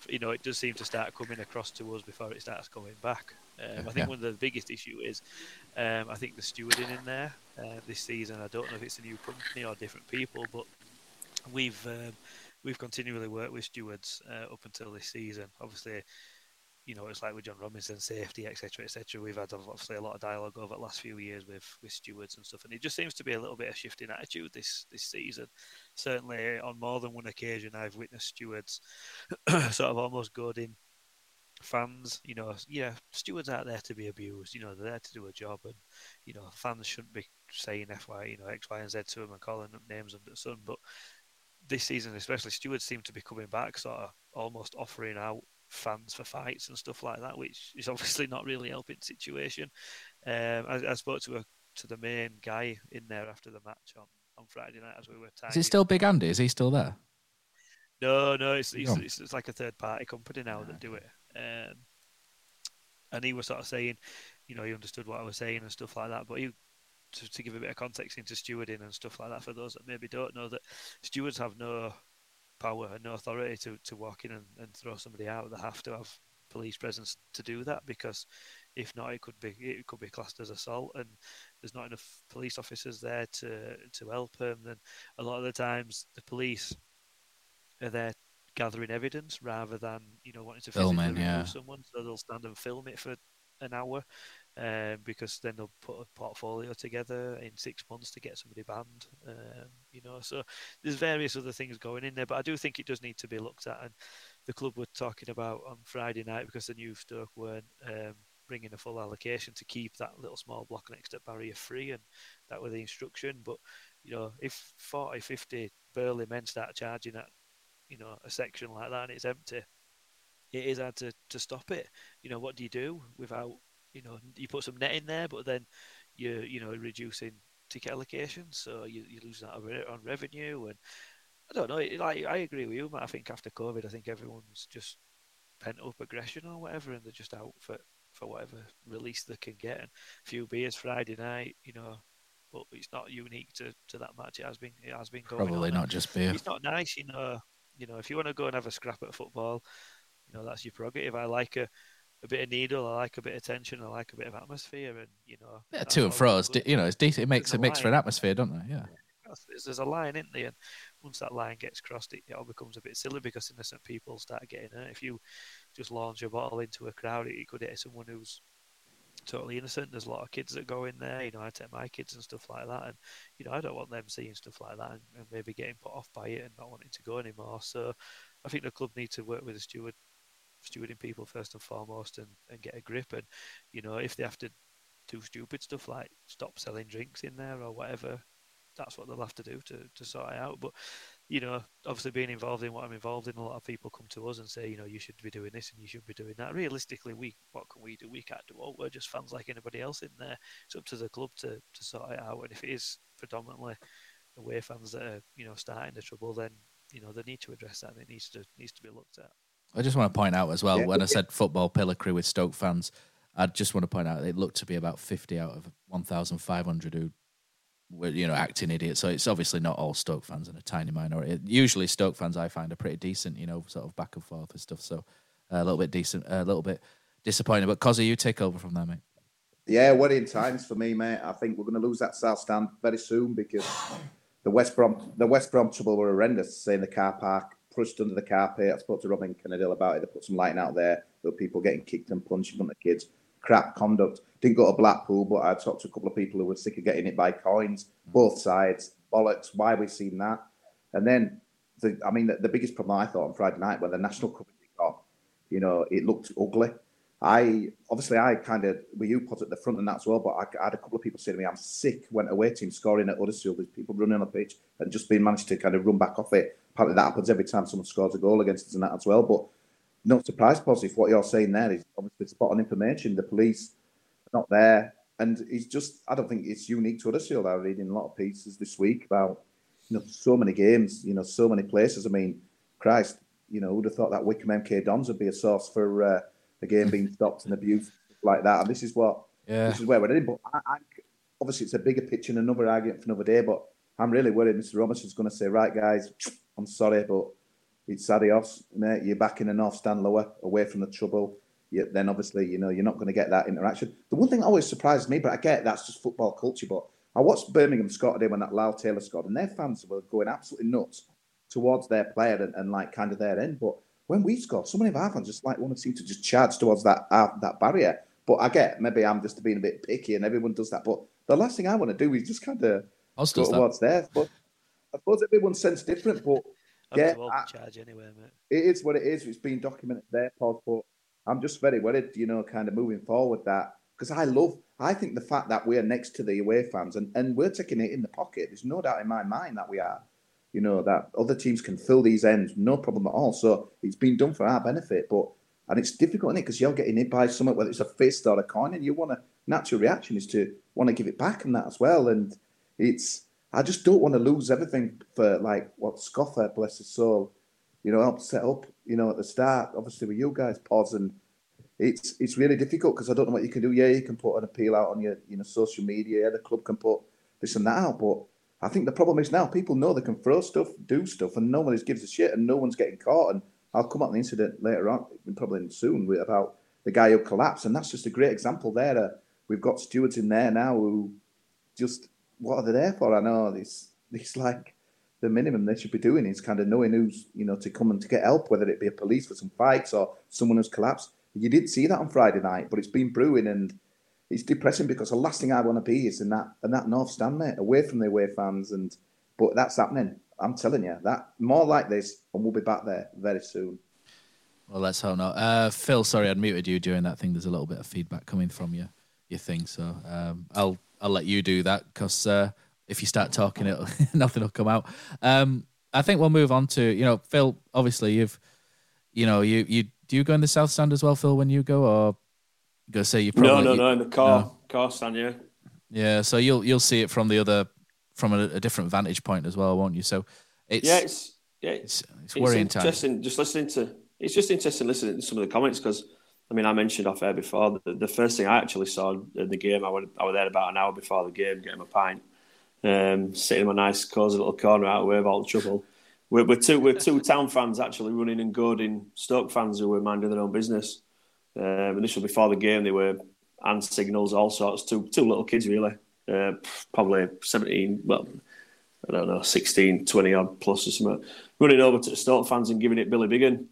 you know, it does seem to start coming across to us before it starts coming back. Um, I think yeah. one of the biggest issue is, um, I think the stewarding in there uh, this season. I don't know if it's a new company or different people, but we've um, we've continually worked with stewards uh, up until this season. Obviously, you know, it's like with John Robinson, safety, etc., etc. We've had obviously a lot of dialogue over the last few years with with stewards and stuff, and it just seems to be a little bit of shift in attitude this this season. Certainly, on more than one occasion, I've witnessed stewards sort of almost goading fans. You know, yeah, stewards aren't there to be abused. You know, they're there to do a job, and you know, fans shouldn't be saying FY, you know, X, Y, and Z to them and calling them names under the sun, but this season, especially, stewards seem to be coming back, sort of almost offering out fans for fights and stuff like that, which is obviously not really helping the situation. Um, I, I, spoke to a to the main guy in there after the match on, on Friday night as we were. Is it still Big Andy? Is he still there? No, no, it's it's, it's, it's like a third party company now that do it. Um, and he was sort of saying, you know, he understood what I was saying and stuff like that, but he to, to give a bit of context into stewarding and stuff like that for those that maybe don't know that stewards have no power and no authority to, to walk in and, and throw somebody out. They have to have police presence to do that because if not, it could be it could be classed as assault, and there's not enough police officers there to to help them. Then a lot of the times the police are there gathering evidence rather than you know wanting to film yeah. someone, so they'll stand and film it for an hour um, because then they'll put a portfolio together in six months to get somebody banned. Um, you know, so there's various other things going in there, but I do think it does need to be looked at. And the club were talking about on Friday night because the new Stoke weren't um, bringing a full allocation to keep that little small block next to barrier free, and that was the instruction. But you know, if 40, 50 burly men start charging at you know a section like that and it's empty, it is hard to, to stop it. You know, what do you do without you know, you put some net in there, but then you you know reducing ticket allocation, so you you lose that on revenue. And I don't know, like I agree with you, Matt. I think after COVID, I think everyone's just pent up aggression or whatever, and they're just out for for whatever release they can get. And a few beers Friday night, you know, but it's not unique to, to that match. It has been it has been going Probably on. not just beer. It's not nice, you know. You know, if you want to go and have a scrap at football, you know that's your prerogative. I like a a bit of needle. I like a bit of tension. I like a bit of atmosphere, and you know. Yeah, to and fro. You know, it's decent. It makes it makes for an atmosphere, don't it? Yeah. There's, a line, isn't there? And once that line gets crossed, it, it all becomes a bit silly because innocent people start getting hurt. If you just launch a bottle into a crowd, it, could hit someone who's totally innocent. There's a lot of kids that go in there. You know, I take my kids and stuff like that, and you know, I don't want them seeing stuff like that and, and maybe getting put off by it and not wanting to go anymore. So, I think the club need to work with the steward stewarding people first and foremost and, and get a grip. And, you know, if they have to do stupid stuff like stop selling drinks in there or whatever, that's what they'll have to do to, to sort it out. But, you know, obviously being involved in what I'm involved in, a lot of people come to us and say, you know, you should be doing this and you should be doing that. Realistically, we what can we do? We can't do all. We're just fans like anybody else in there. It's up to the club to, to sort it out. And if it is predominantly away fans that are, you know, starting the trouble, then, you know, they need to address that and it needs to needs to be looked at. I just want to point out as well, yeah. when I said football pillar crew with Stoke fans, I just want to point out it looked to be about 50 out of 1,500 who were, you know, acting idiots. So it's obviously not all Stoke fans and a tiny minority. Usually Stoke fans I find are pretty decent, you know, sort of back and forth and stuff. So uh, a little bit decent, a little bit disappointed. But Cozzy, you take over from there, mate. Yeah, worrying times for me, mate. I think we're going to lose that South Stand very soon because the West Brom, the West Brom trouble were horrendous. Say in the car park, pushed under the carpet. I spoke to Robin Kennedy about it. They put some lighting out there. There were people getting kicked and punched in front of kids. Crap conduct. Didn't go to Blackpool, but I talked to a couple of people who were sick of getting it by coins. Mm. Both sides. Bollocks. Why we seen that? And then, the, I mean, the, the biggest problem I thought on Friday night when the national coverage got, you know, it looked ugly. I obviously I kind of were you put at the front and that as well, but I, I, had a couple of people say to me, "I'm sick." Went away team scoring at Huddersfield. There's people running on the pitch and just being managed to kind of run back off it. Apparently that happens every time someone scores a goal against us and that as well. But no surprise, positive. What you're saying there is obviously spot on information. The police are not there, and it's just I don't think it's unique to Huddersfield. I've read in a lot of pieces this week about you know so many games, you know so many places. I mean, Christ, you know who'd have thought that Wycombe MK Dons would be a source for. Uh, the game being stopped and abused like that. And this is what yeah. this is where we're heading. But I, I, obviously, it's a bigger picture and another argument for another day. But I'm really worried Mr. Romerson's going to say, right, guys, I'm sorry, but it's adios, mate. You're back in the North Stand lower, away from the trouble. You, then obviously, you know, you're not going to get that interaction. The one thing that always surprised me, but I get that's just football culture. But I watched Birmingham Scott today when that Lyle Taylor scored, and their fans were going absolutely nuts towards their player and, and like kind of their end. But when we score, so many of our fans just like want to seem to just charge towards that uh, that barrier. But I get maybe I'm just being a bit picky, and everyone does that. But the last thing I want to do is just kind of go towards there. But I suppose everyone's sense different. But yeah, I, charge anyway, mate. It is what it is. It's been documented there, Paul. But I'm just very worried, you know, kind of moving forward that because I love. I think the fact that we're next to the away fans and, and we're taking it in the pocket. There's no doubt in my mind that we are you know, that other teams can fill these ends, no problem at all. So it's been done for our benefit, but and it's difficult, is it? Because you're getting hit by something, whether it's a fist or a coin, and you want to natural reaction is to want to give it back and that as well. And it's I just don't want to lose everything for like what Scoffer, bless his soul, you know, helped set up, you know, at the start, obviously with you guys, pause and it's it's really difficult because I don't know what you can do. Yeah, you can put an appeal out on your you know social media. Yeah, the club can put this and that out, but I think the problem is now people know they can throw stuff, do stuff, and no one gives a shit, and no one's getting caught. And I'll come up on the incident later on, probably soon, about the guy who collapsed, and that's just a great example there. Uh, we've got stewards in there now who just what are they there for? I know it's it's like the minimum they should be doing is kind of knowing who's you know to come and to get help, whether it be a police for some fights or someone who's collapsed. You did see that on Friday night, but it's been brewing and it's depressing because the last thing I want to be is in that in that North Stand, mate, away from the away fans. And but that's happening. I'm telling you that more like this, and we'll be back there very soon. Well, let's hope not. Uh, Phil, sorry, I'd muted you during that thing. There's a little bit of feedback coming from you, your thing. So um, I'll I'll let you do that because uh, if you start talking, it nothing will come out. Um, I think we'll move on to you know, Phil. Obviously, you've you know you you do you go in the South Stand as well, Phil, when you go, or Go say you No, probably no, you- no, in the car, no. car stand, yeah. Yeah, so you'll you'll see it from the other from a, a different vantage point as well, won't you? So it's yeah, it's yeah, it's, it's worrying times. interesting. Just listening to it's just interesting listening to some of the comments because I mean I mentioned off air before the, the first thing I actually saw in the game I was I was there about an hour before the game getting my pint, um, sitting in my nice cosy little corner out of way of all the trouble. We're, we're two we're two town fans actually running and goading Stoke fans who were minding their own business. Um, was before the game. They were hand signals, all sorts. Two two little kids really, uh, probably seventeen. Well, I don't know, 16, 20 odd plus or something, running over to the Stoke fans and giving it Billy Biggin.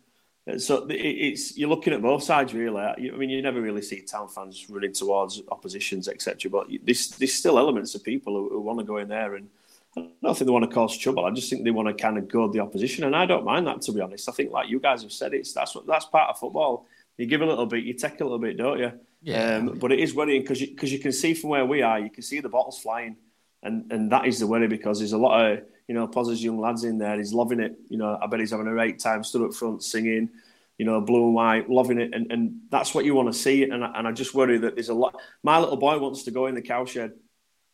So it's you're looking at both sides really. I mean, you never really see town fans running towards oppositions, etc. But there's there's still elements of people who, who want to go in there, and I don't think they want to cause trouble. I just think they want to kind of goad the opposition, and I don't mind that to be honest. I think, like you guys have said, it's that's what that's part of football. You give a little bit, you take a little bit, don't you? Yeah. Um, but it is worrying because you, cause you can see from where we are, you can see the bottles flying, and and that is the worry because there's a lot of you know Poz's young lads in there. He's loving it. You know, I bet he's having a great time, stood up front singing. You know, blue and white, loving it, and, and that's what you want to see. And I, and I just worry that there's a lot. My little boy wants to go in the cowshed,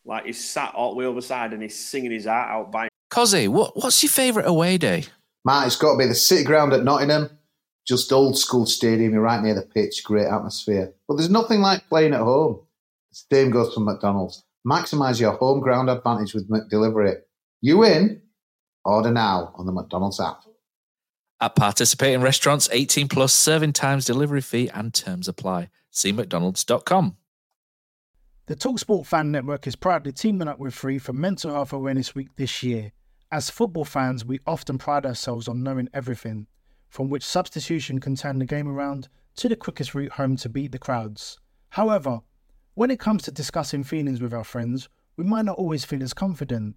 like he's sat all the way over side and he's singing his heart out. By Cozzy, what what's your favourite away day? Matt, it's got to be the City Ground at Nottingham. Just old school stadium. You're right near the pitch. Great atmosphere. But there's nothing like playing at home. The same goes for McDonald's. Maximise your home ground advantage with McDelivery. You in? Order now on the McDonald's app. At participating restaurants, 18 plus serving times, delivery fee, and terms apply. See McDonald's.com. The Talksport Fan Network is proudly teaming up with Free for Mental Health Awareness Week this year. As football fans, we often pride ourselves on knowing everything, from which substitution can turn the game around to the quickest route home to beat the crowds. However, when it comes to discussing feelings with our friends, we might not always feel as confident.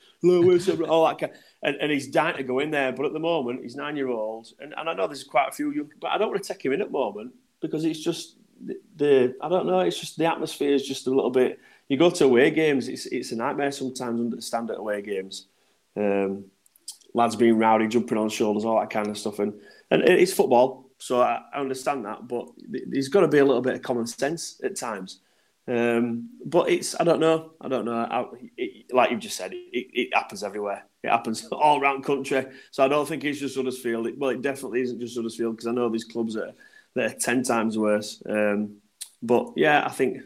Lewis all that kind and, and he's dying to go in there but at the moment he's nine year old and, and I know there's quite a few young but I don't want to take him in at the moment because it's just the, the I don't know it's just the atmosphere is just a little bit you go to away games it's it's a nightmare sometimes understand at away games. Um, lads being rowdy jumping on shoulders all that kind of stuff and and it's football so I, I understand that but there's got to be a little bit of common sense at times um, but it's I don't know. I don't know. I, it, like you've just said it, it happens everywhere. It happens all around country. So I don't think it's just Huddersfield. It, well it definitely isn't just Huddersfield because I know these clubs that are, that are ten times worse. Um, but yeah I think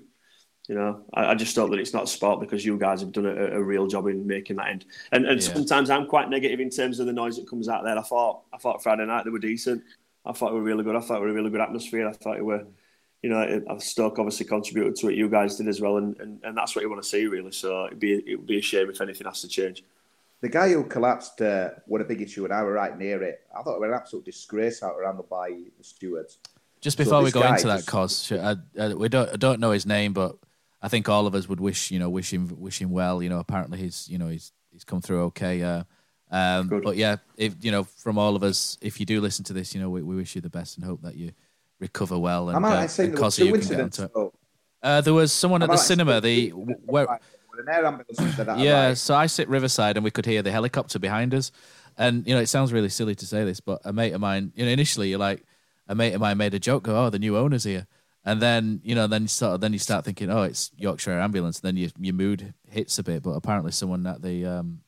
you know I, I just hope that it's not sport because you guys have done a, a real job in making that end. And and Yeah. sometimes I'm quite negative in terms of the noise that comes out there. I thought I thought Friday night they were decent. I thought they were really good. I thought it were a really good atmosphere. I thought it were you know, it- Stoke obviously contributed to it. You guys did as well, and, and, and that's what you want to see, really. So it'd be it would be a shame if anything has to change. The guy who collapsed uh, what a big issue, and I were right near it. I thought it was an absolute disgrace how it was handled by the stewards. Just So before we go guy into that, just- cause I, I, we don't I don't know his name, but I think all of us would wish you know wish him wish him well. You know, apparently he's you know he's he's come through okay. Uh, um, but yeah, if you know from all of us, if you do listen to this, you know we, we wish you the best and hope that you recover well. And, uh, and there Cozzy, two you can get onto it. Uh, there was someone at the cinema. The where, With an air ambulance and that. yeah, so I sit riverside and we could hear the helicopter behind us. And you know, it sounds really silly to say this, but a mate of mine, you know, initially you're like a mate of mine made a joke, go, "Oh, the new owner's here," and then you know, then you sort of then you start thinking, "Oh, it's Yorkshire Ambulance." And then your your mood hits a bit. But apparently, someone at the um,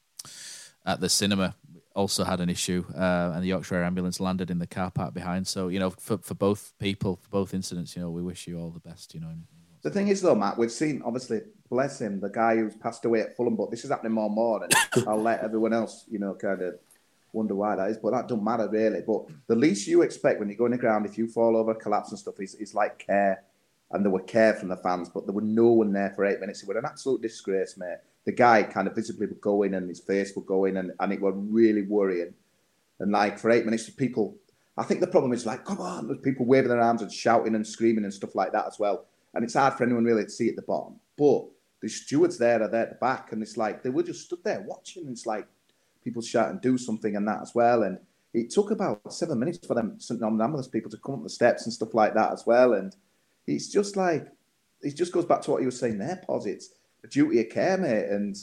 at the cinema also had an issue, uh, and the Yorkshire Ambulance landed in the car park behind. So you know, for for both people, for both incidents, you know, we wish you all the best. You know. The thing is, though, Matt, we've seen obviously, bless him, the guy who's passed away at Fulham, but this is happening more and more, and I'll let everyone else, you know, kind of wonder why that is. But that don't matter really. But the least you expect when you go in the ground, if you fall over, collapse and stuff, is, is like care, and there were care from the fans, but there were no one there for eight minutes. It was an absolute disgrace, mate. The guy kind of visibly would go in, and his face would go in, and, and it was really worrying. And like for eight minutes, people. I think the problem is like, come on, there's people waving their arms and shouting and screaming and stuff like that as well. And it's hard for anyone really to see at the bottom. But the stewards there are there at the back, and it's like they were just stood there watching. And it's like people shouting, "Do something," and that as well. And it took about seven minutes for them St. Ambulance people to come up the steps and stuff like that as well. And it's just like it just goes back to what you were saying there, Pos. It's a duty of care, mate. And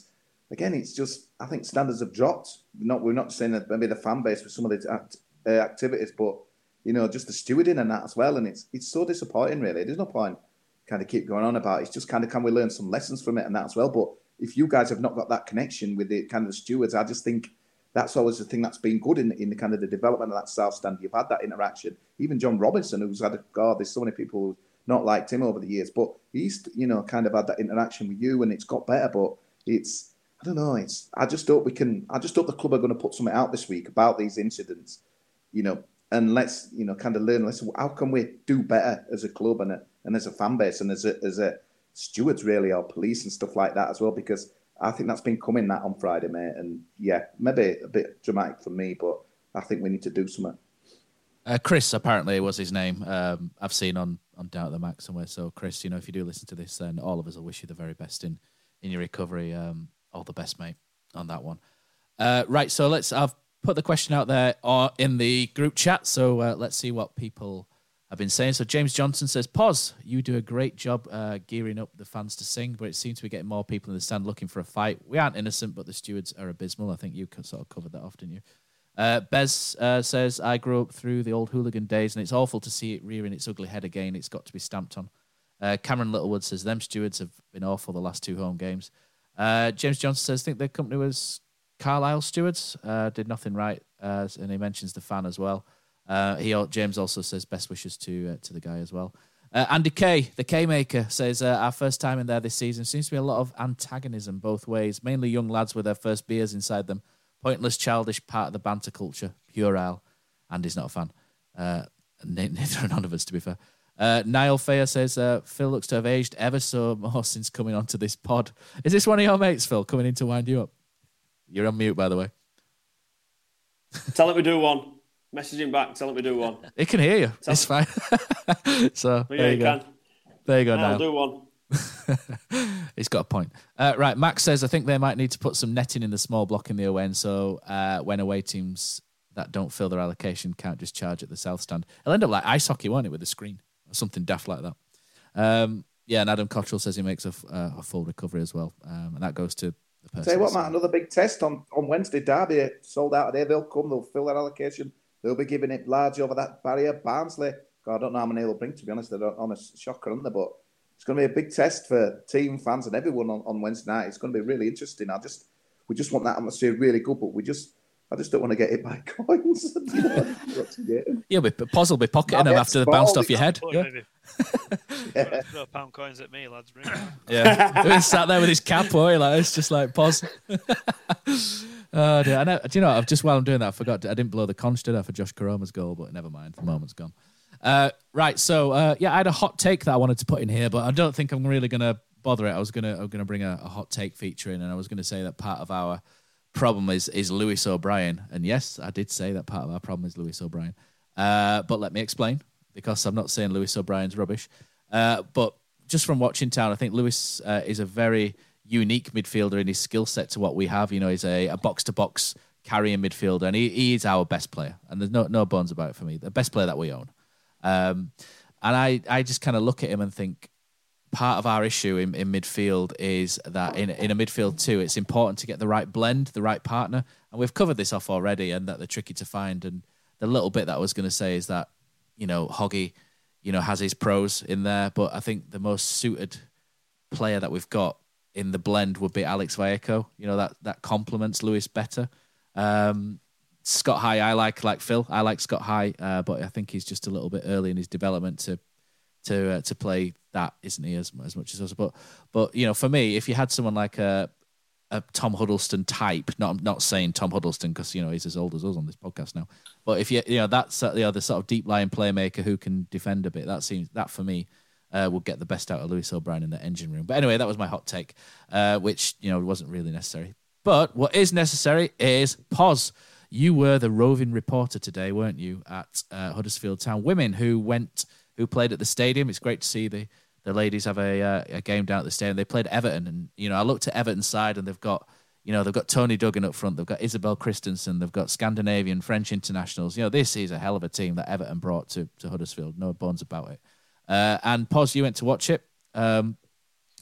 again, it's just I think standards have dropped. We're not we're not saying that maybe the fan base for some of the act, uh, activities, but you know, just the stewarding and that as well. And it's it's so disappointing, really. There's no point kind of keep going on about. It. It's just kind of can we learn some lessons from it and that as well. But if you guys have not got that connection with the kind of the stewards, I just think that's always the thing that's been good in, in the kind of the development of that South Stand. You've had that interaction. Even John Robinson, who's had a God, there's so many people who not liked him over the years, but he's you know kind of had that interaction with you, and it's got better. But it's I don't know. It's I just hope we can. I just hope the club are going to put something out this week about these incidents. You know, and let's you know kind of learn. Let's how can we do better as a club and a, and as a fan base and as a as a stewards really or police and stuff like that as well because I think that's been coming that on Friday, mate. And yeah, maybe a bit dramatic for me, but I think we need to do something. Uh, Chris apparently was his name. Um, I've seen on on Down at the Max somewhere. So Chris, you know, if you do listen to this, then all of us will wish you the very best in in your recovery. Um, all the best, mate, on that one. Uh, right, so let's. I've put the question out there uh, in the group chat. So uh, let's see what people have been saying. So James Johnson says, "Pos, you do a great job uh, gearing up the fans to sing, but it seems to be getting more people in the stand looking for a fight. We aren't innocent, but the stewards are abysmal. I think you sort of covered that off, didn't you?" Uh, Bez uh, says, I grew up through the old hooligan days and it's awful to see it rearing its ugly head again. It's got to be stamped on. Uh, Cameron Littlewood says, Them stewards have been awful the last two home games. Uh, James Johnson says, think the company was Carlisle stewards, uh, did nothing right. Uh, and he mentions the fan as well. he James also says, Best wishes to, to the guy as well. Andy K, the K maker, says, Our first time in there this season seems to be a lot of antagonism both ways, mainly young lads with their first beers inside them pointless, childish part of the banter culture, puerile. Andy's not a fan. Uh, neither are none of us, to be fair. Uh, Niall Fayer says uh, Phil looks to have aged ever so more since coming onto this pod. Is this one of your mates, Phil, coming in to wind you up? You're on mute, by the way. Tell him we do one. Message him back. Tell him we do one. He can hear you. Tell it's fine. so yeah, there you go. Can. There you go. I'll do one. He's got a point. Uh, right, Max says I think they might need to put some netting in the small block in the ON, so uh, when away teams that don't fill their allocation can't just charge at the south stand. It'll end up like ice hockey, won't it, with a screen or something daft like that. Um, yeah, and Adam Cottrell says he makes a, uh, a full recovery as well, um, and that goes to the person. You what, Matt, another big test on, on Wednesday. Derby sold out there. They'll come. They'll fill their allocation. They'll be giving it large over that barrier. Barnsley. God, I don't know how many they'll bring. To be honest, they're on a shocker, aren't they? But it's going to be a big test for team fans and everyone on, on Wednesday night. It's going to be really interesting. I just we just want that atmosphere really good, but we just I just don't want to get hit by coins. yeah, but Pos will be pocketing them after they bounced off your head. Yeah. yeah. Throw pound coins at me, lads. Bring yeah, he sat there with his cap, on, like it's just like Pos. oh dear, I know. Do you know? I've just while I'm doing that, I forgot. I didn't blow the conch, did I, for Josh Koroma's goal? But never mind. The moment's gone. Uh, right, so uh, yeah, I had a hot take that I wanted to put in here, but I don't think I'm really to bother it. I was gonna I'm gonna bring a, a, hot take feature in, and I was gonna say that part of our problem is is Lewis O'Brien, and yes, I did say that part of our problem is Lewis O'Brien. Uh, but let me explain, because I'm not saying Lewis O'Brien's rubbish. Uh, but just from watching Town, I think Lewis uh, is a very unique midfielder in his skill set to what we have. You know, he's a box to box carrying midfielder, and he, he is our best player, and there's no no bones about it for me. The best player that we own. Um, and I, I just kind of look at him and think part of our issue in, in midfield is that in, in a midfield too, it's important to get the right blend, the right partner. And we've covered this off already and that they're tricky to find. And the little bit that I was going to say is that, you know, Hoggy, you know, has his pros in there, but I think the most suited player that we've got in the blend would be Alex Vallejo. You know, that, that complements Lewis better. Um, Scott High, I like like Phil. I like Scott High, uh, but I think he's just a little bit early in his development to to uh, to play that, isn't he? As as much as us, but but you know, for me, if you had someone like a a Tom Huddlestone type, not not saying Tom Huddlestone because you know he's as old as us on this podcast now, but if you you know that's uh, you know the sort of deep lying playmaker who can defend a bit, that seems that for me. Uh, will get the best out of Lewis O'Brien in the engine room. But anyway, that was my hot take, uh, which you know wasn't really necessary. But what is necessary is Pos you were the roving reporter today, weren't you, at uh, Huddersfield Town Women, who went, who played at the stadium. It's great to see the the ladies have a uh, a game down at the stadium. They played Everton, and you know I looked at Everton's side, and they've got you know they've got Toni Duggan up front, they've got Isobel Christiansen, they've got Scandinavian French internationals. You know this is a hell of a team that Everton brought to to Huddersfield. No bones about it. Uh, and Pos, you went to watch it. Um,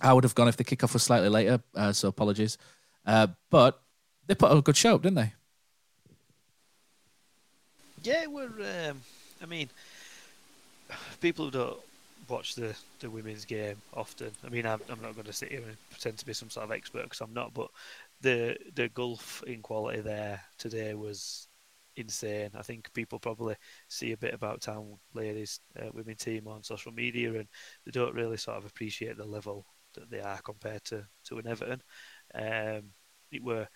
I would have gone if the kickoff was slightly later, uh, so apologies. Uh, but they put a good show didn't they? Yeah, we're. Um, I mean, people who don't watch the, the women's game often. I mean, I'm, I'm not going to sit here and pretend to be some sort of expert because I'm not. But the the gulf in quality there today was insane. I think people probably see a bit about Town Ladies uh, women team on social media, and they don't really sort of appreciate the level that they are compared to to an Everton. Um, it were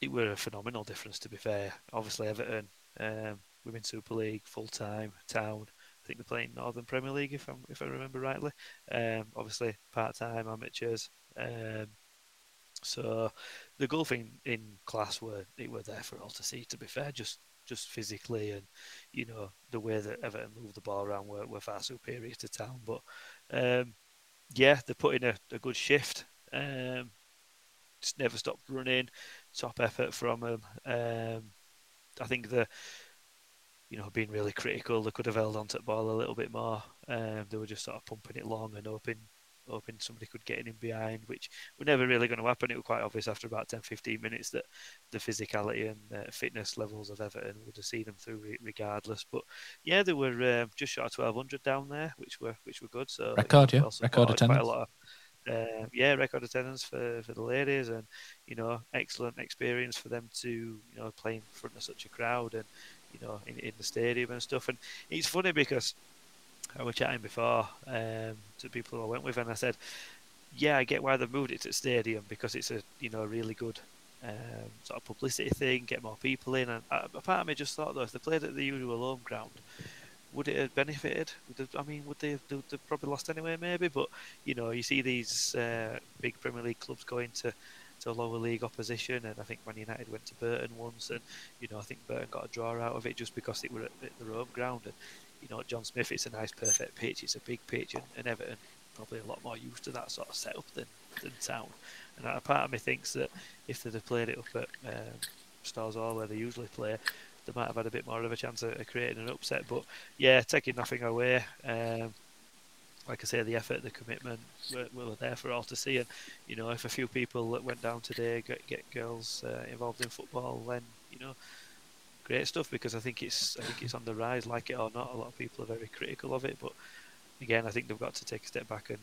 it were a phenomenal difference to be fair. Obviously, Everton, um, Women's Super League, full time, Town. I think they're playing Northern Premier League if I if I remember rightly. Um, obviously, part time amateurs. Um, so the gulf in, in class were it were there for all to see. To be fair, just just physically and you know the way that Everton moved the ball around were, were far superior to Town. But um, yeah, they're putting a, a good shift. Um, just never stopped running. Top effort from them. Um, I think the you know being really critical. They could have held onto the ball a little bit more. Um, they were just sort of pumping it long and hoping hoping somebody could get in behind, which were never really going to happen. It was quite obvious after about 10, 15 minutes that the physicality and uh, fitness levels of Everton would have seen them through regardless. But yeah, they were um, just short of 1200 down there, which were which were good. So record, yeah, record attendance. Quite a lot of, uh, yeah, record attendance for, for the ladies, and you know, excellent experience for them to you know play in front of such a crowd and you know in, in the stadium and stuff. And it's funny because I was chatting before um, to people I went with, and I said, "Yeah, I get why they've moved it to the stadium because it's a you know a really good um, sort of publicity thing, get more people in." And uh, a part of me just thought though, if they played at the usual home ground, would it have benefited? Would I mean, would they have, they've probably lost anyway, maybe? But you know, you see these uh, big Premier League clubs going to to lower league opposition, and I think Man United went to Burton once, and you know, I think Burton got a draw out of it just because it were at, at their home ground. And you know, John Smith, it's a nice, perfect pitch. It's a big pitch, and, and Everton probably a lot more used to that sort of setup than than Town. And a part of me thinks that if they'd have played it up at um, Storthes Hall where they usually play, they might have had a bit more of a chance of, of creating an upset. But yeah, taking nothing away. Um, like I say, the effort, the commitment were, were, there for all to see. And you know, if a few people that went down today get, get girls uh, involved in football, then you know, great stuff. Because I think it's I think it's on the rise, like it or not. A lot of people are very critical of it, but again, I think they've got to take a step back and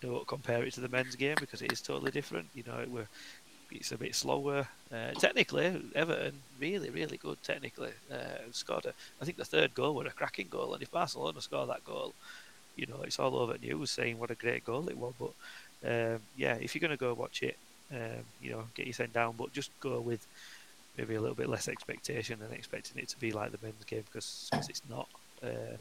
don't compare it to the men's game because it is totally different. You know, we're it's a bit slower. Uh, technically, Everton really, really good. Technically, uh, scored. A, I think the third goal was a cracking goal, and if Barcelona score that goal, you know it's all over news saying what a great goal it was. But um, yeah, if you're going to go watch it, um, you know, get your sent down, but just go with maybe a little bit less expectation than expecting it to be like the men's game because it's not. Um,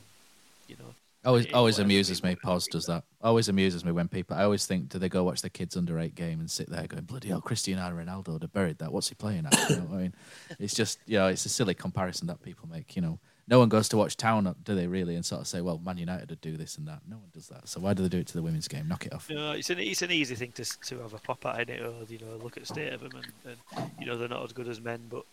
you know, Always, always amuses me. Pos does that. Always amuses me when people. I always think, do they go watch the kids under eight game and sit there going, bloody hell, Cristiano Ronaldo, they buried that. What's he playing at? You know I mean, it's just, you know, it's a silly comparison that people make. You know, no one goes to watch Town, do they really, and sort of say, well, Man United would do this and that. No one does that. So why do they do it to the women's game? Knock it off. No, it's an it's an easy thing to to have a pop at in it, or you know, look at the state of them, and, and you know they're not as good as men, but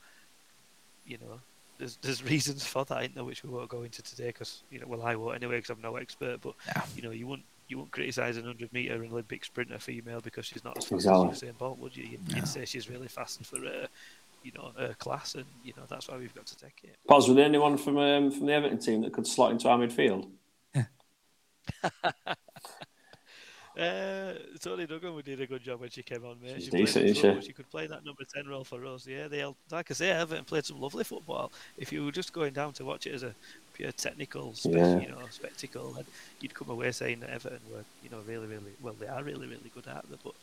you know there's there's reasons for that, isn't there, which we won't go into today because you know, well, I won't anyway because I'm no expert. But you know, you wouldn't you wouldn't criticise an 100 meter Olympic sprinter female because she's not as fast exactly. as Usain Bolt, would you? You'd, you'd, say she's really fast for her, you know, her class, and you know that's why we've got to take it. Pos, were there anyone from um, from the Everton team that could slot into our midfield? Uh, Toni Duggan did a good job when she came on, mate. She's she decent, isn't she? She could play that number 10 role for us. Yeah, they like I say, Everton played some lovely football. If you were just going down to watch it as a pure technical spe- yeah. you know, spectacle, and you'd come away saying that Everton were, you know, really, really, well, they are really, really good at it. But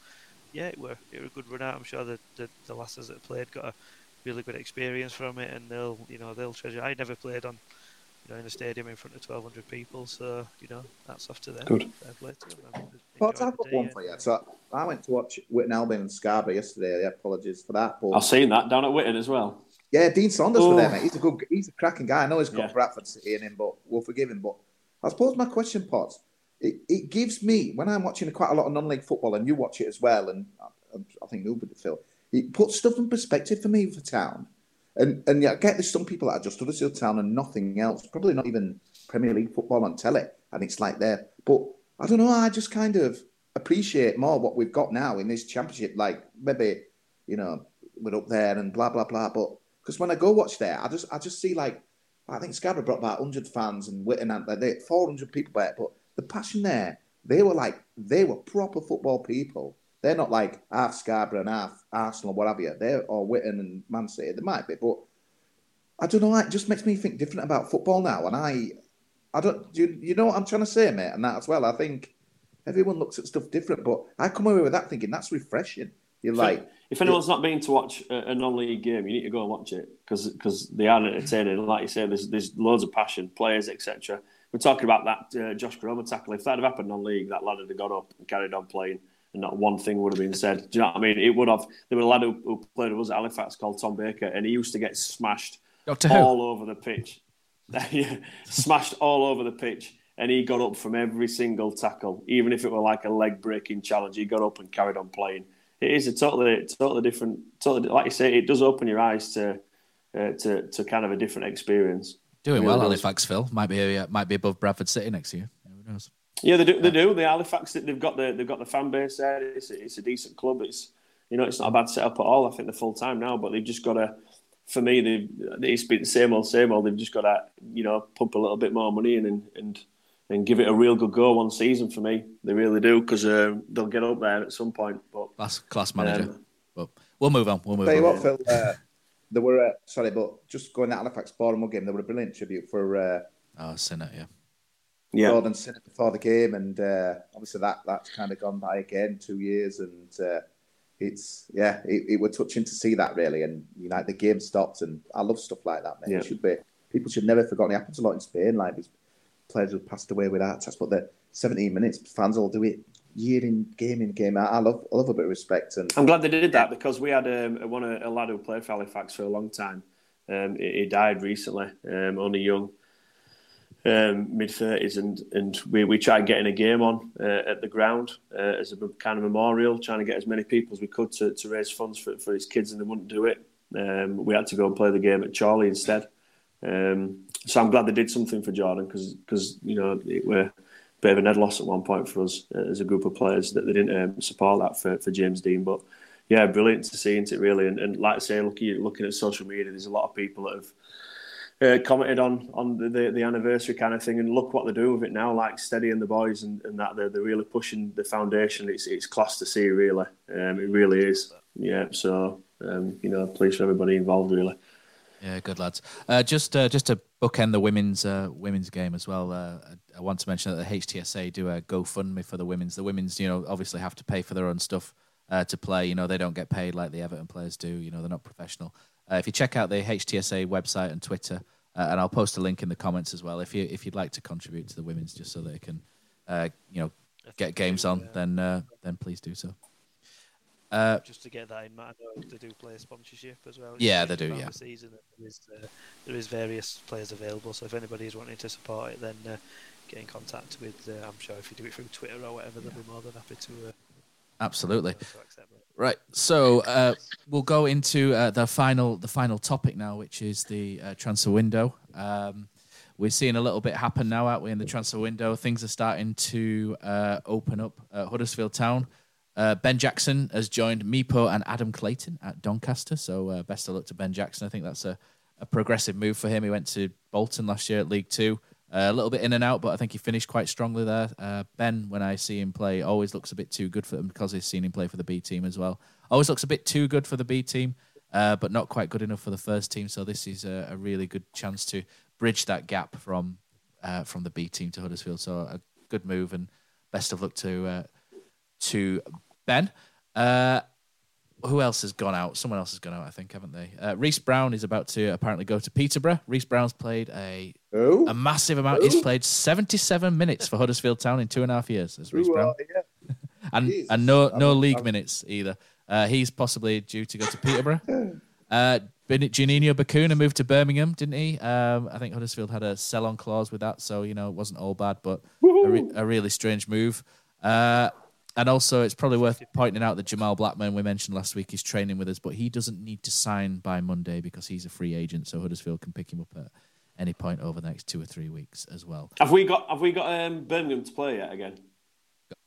yeah, it were, it were a good run out. I'm sure the, the, the lasses that played got a really good experience from it, and they'll, you know, they'll treasure. I never played on know, in a stadium in front of 1,200 people. So, you know, that's off to them. Good. Well, I've got one for you. So I went to watch Witton Albion and Scarborough yesterday. Apologies for that. But... I've seen that down at Witton as well. Yeah, Dean Saunders oh. was there, mate. He's a good, he's a cracking guy. I know he's got yeah. Bradford City in him, but we'll forgive him. But I suppose my question, Potts, it, it gives me when I'm watching quite a lot of non-league football, and you watch it as well, and I, I think you'll Phil. It puts stuff in perspective for me for town, and and yeah, I get there's some people that are just Huddersfield Town and nothing else. Probably not even Premier League football on telly, and it's like there. But I don't know. I just kind of appreciate more what we've got now in this championship. Like maybe you know we're up there and blah blah blah. But because when I go watch there, I just I just see like I think Scarborough brought about 100 fans and Witton and they 400 people there, but the passion there, they were like they were proper football people. They're not like half Scarborough and half Arsenal or whatever. You. They're or Witton and Man City. They might be, but I don't know. It just makes me think different about football now. And I, I don't. Do you, you know what I'm trying to say, mate? And that as well. I think everyone looks at stuff different, but I come away with that thinking that's refreshing. You're like, if anyone's not been to watch a, non-league game, you need to go and watch it because because they are entertaining. Like you say, there's there's loads of passion, players, etc. We're talking about that uh, Josh Koroma tackle. If that had happened non-league, that lad would have got up and carried on playing, and not one thing would have been said. Do you know what I mean? It would have. There was a lad who, who played with us at Halifax called Tom Baker, and he used to get smashed Doctor all Who? over the pitch. yeah, smashed all over the pitch. And he got up from every single tackle, even if it were like a leg breaking challenge. He got up and carried on playing it is a totally, totally different. Totally, like you say, it does open your eyes to, uh, to, to kind of a different experience. Doing well, really. Halifax, Phil. Might be uh, might be above Bradford City next year. Who knows? Yeah, they do. They do. The Halifax, they've got the they've got the fan base there. It's a, it's a decent club. It's you know, it's not a bad setup at all. I think they're full time now, but they've just got to. For me, they they used to be the same old, same old. They've just got to you know pump a little bit more money in and and, and give it a real good go one season. For me, they really do because uh, they'll get up there at some point. But Class class manager. Um, but we'll move on. We'll move Tell you on. what, Phil. Uh, there were uh, sorry, but just going to Halifax Bournemouth game, there were a brilliant tribute for uh, Oh, Sinner, yeah. Yeah. Jordan Sinnott before the game, and uh, obviously that that's kind of gone by again, two years, and uh, it's yeah, it, it was touching to see that really, and you know the game stopped, and I love stuff like that, man. Yeah. It should be people should never forget. It happens a lot in Spain, like these players who passed away with heart attacks, but the 17 minutes fans all do it year in, game in, game out. I love I love a bit of respect, and I'm glad they did that because we had um, one a, a lad who played for Halifax for a long time. Um, he, he died recently, um, only young, um, mid thirties, and and we, we tried getting a game on uh, at the ground uh, as a kind of memorial, trying to get as many people as we could to, to raise funds for, for his kids, and they wouldn't do it. Um, we had to go and play the game at Charlie instead. Um, so I'm glad they did something for Jordan because you know it were a bit of a head loss at one point for us uh, as a group of players that they didn't um, support that for, for James Dean. But yeah, brilliant to see, isn't it really? And, and like I say, looking looking at social media, there's a lot of people that have uh, commented on on the, the, anniversary kind of thing, and look what they're doing with it now, like Steady and the boys, and, and that they're, they're really pushing the foundation. It's it's class to see, really. Um, it really is. Yeah. So um, you know, pleased for everybody involved, really. Yeah, good lads. Uh, just uh, just to bookend the women's uh, women's game as well. Uh, I, I want to mention that the HTSA do a GoFundMe for the women's. The women's, you know, obviously have to pay for their own stuff uh, to play. You know, they don't get paid like the Everton players do. You know, they're not professional. Uh, if you check out the HTSA website and Twitter, uh, and I'll post a link in the comments as well. If you if you'd like to contribute to the women's, just so they can, uh, you know, get games on, then uh, then please do so. Uh, Just to get that in mind, they do play sponsorship as well. Yeah, they do, yeah. The season, there is, uh, there is various players available, so if anybody is wanting to support it, then uh, get in contact with. Uh, I'm sure if you do it through Twitter or whatever, they'll be more than happy to. Absolutely. to accept that. Right. So uh, we'll go into uh, the final the final topic now, which is the uh, transfer window. Um, we're seeing a little bit happen now, aren't we? In the transfer window, things are starting to uh, open up. at Huddersfield Town. Uh, ben Jackson has joined Mipo and Adam Clayton at Doncaster. So uh, best of luck to Ben Jackson. I think that's a, a progressive move for him. He went to Bolton last year at League Two. Uh, a little bit in and out, but I think he finished quite strongly there. Uh, ben, when I see him play, always looks a bit too good for him because I've seen him play for the B team as well. Always looks a bit too good for the B team, uh, but not quite good enough for the first team. So this is a, a really good chance to bridge that gap from uh, from the B team to Huddersfield. So a good move, and best of luck to uh, to Ben. Uh, who else has gone out? Someone else has gone out, I think, haven't they? Uh, Reece Brown is about to apparently go to Peterborough. Reece Brown's played a a massive amount. He's played 77 minutes for Huddersfield Town in two and a half years. As Reece Brown, you? and Jesus. and no no I'm- league I'm- minutes either. Uh, he's possibly due to go to Peterborough. Uh, Juninho Bacuna moved to Birmingham, didn't he? Um, I think Huddersfield had a sell-on clause with that, so you know it wasn't all bad, but a, re- a, really strange move. Uh, and also, it's probably worth pointing out that Jamal Blackman, we mentioned last week, is training with us, but he doesn't need to sign by Monday because he's a free agent, so Huddersfield can pick him up at any point over the next two or three weeks as well. Have we got Have we got um, Birmingham to play yet again?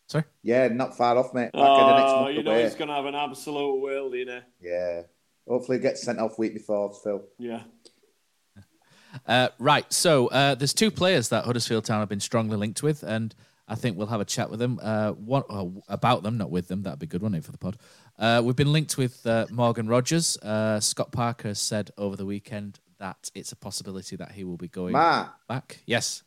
Sorry. Yeah, not far off, mate. Back oh, you know away. he's going to have an absolute world, you know. Yeah. Hopefully, get sent off week before, Phil. Yeah. Uh, right. So uh, there's two players that Huddersfield Town have been strongly linked with, and I think we'll have a chat with them. Uh, one oh, about them, not with them. That'd be good one for the pod. Uh, we've been linked with uh, Morgan Rogers. Uh, Scott Parker said over the weekend that it's a possibility that he will be going Matt, back. Yes.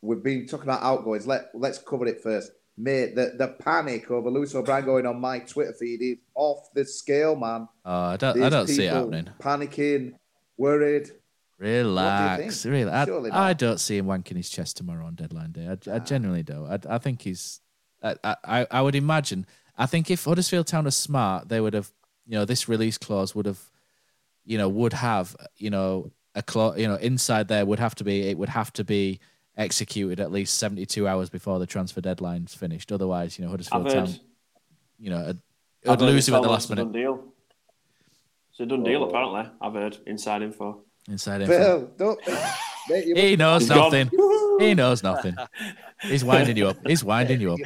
We've been talking about outgoings. Let Let's cover it first. Mate, the, the panic over Lewis O'Brien going on my Twitter feed is off the scale, man. Oh, I don't, I don't see it happening. Panicking, worried. Relax, relax. I, I, don't see him wanking his chest tomorrow on deadline day. I, I genuinely don't. I, I think he's. I, I, I would imagine. I think if Huddersfield Town are smart, they would have. You know, this release clause would have. You know, would have. You know, a clause. You know, inside there would have to be. It would have to be executed at least 72 hours before the transfer deadline's finished. Otherwise, you know, Huddersfield Town, you know, it would lose him at the last minute. Done deal. It's a done deal, apparently. I've heard inside info. Inside info. Phil, don't. he knows nothing. he knows nothing. He's winding you up. He's winding you up.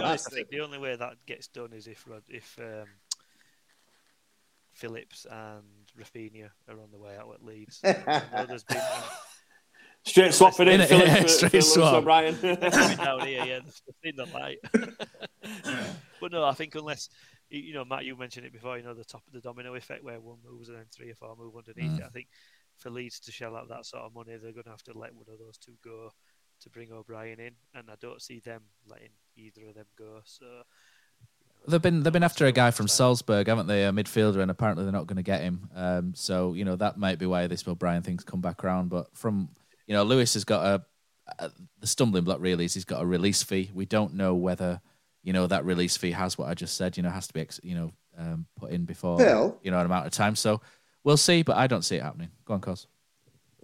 I think the only way that gets done is if if um, Phillips and Raphinha are on the way out at Leeds. there's been Straight swap it in, Philip, straight for, swap. O'Brien. down here, yeah, in the light. but no, I think unless you know, Matt, you mentioned it before. You know, the top of the domino effect where one moves and then three or four move underneath mm. it. I think for Leeds to shell out that sort of money, they're going to have to let one of those two go to bring O'Brien in, and I don't see them letting either of them go. So. They've been they've been after a guy from Salzburg, haven't they? A midfielder, and apparently they're not going to get him. Um, so you know that might be why this O'Brien thing's come back around. But from you know, Lewis has got a, a, the stumbling block really is he's got a release fee. We don't know whether you know that release fee has what I just said. You know, has to be you know um, put in before Phil, you know an amount of time. So we'll see, but I don't see it happening. Go on, Cos.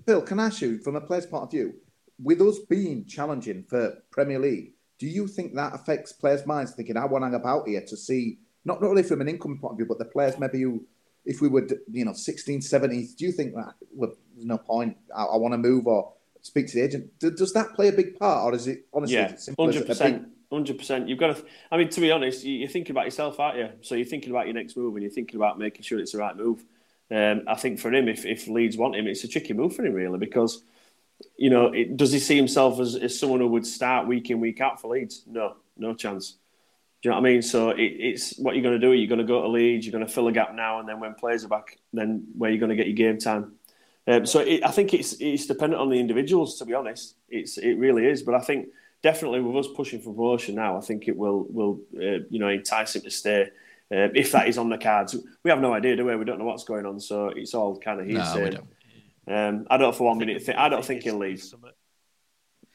Phil, can I ask you from a player's point of view, with us being challenging for Premier League, do you think that affects players' minds thinking I want to hang about here to see not not only from an income point of view, but the players maybe who if we were, you know, 16, 17, do you think that well, there's no point? I, I want to move or speak to the agent. does that play a big part, or is it honestly? Yeah, hundred percent. Hundred percent. You've got to. I mean, to be honest, you're thinking about yourself, aren't you? So you're thinking about your next move, and you're thinking about making sure it's the right move. Um, I think for him, if, if Leeds want him, it's a tricky move for him, really, because you know, it, does he see himself as, as someone who would start week in, week out for Leeds? No, no chance. Do you know what I mean? So it, it's what you're going to do. You're going to go to Leeds. You're going to fill a gap now, and then when players are back, then where you're going to get your game time. Um, so it, I think it's it's dependent on the individuals. To be honest, it's it really is. But I think definitely with us pushing for promotion now, I think it will will uh, you know entice him to stay. Uh, if that is on the cards, we have no idea, do we? We don't know what's going on, so it's all kind of hearsay. No, um, I don't for one minute. Think, I don't think he'll leave.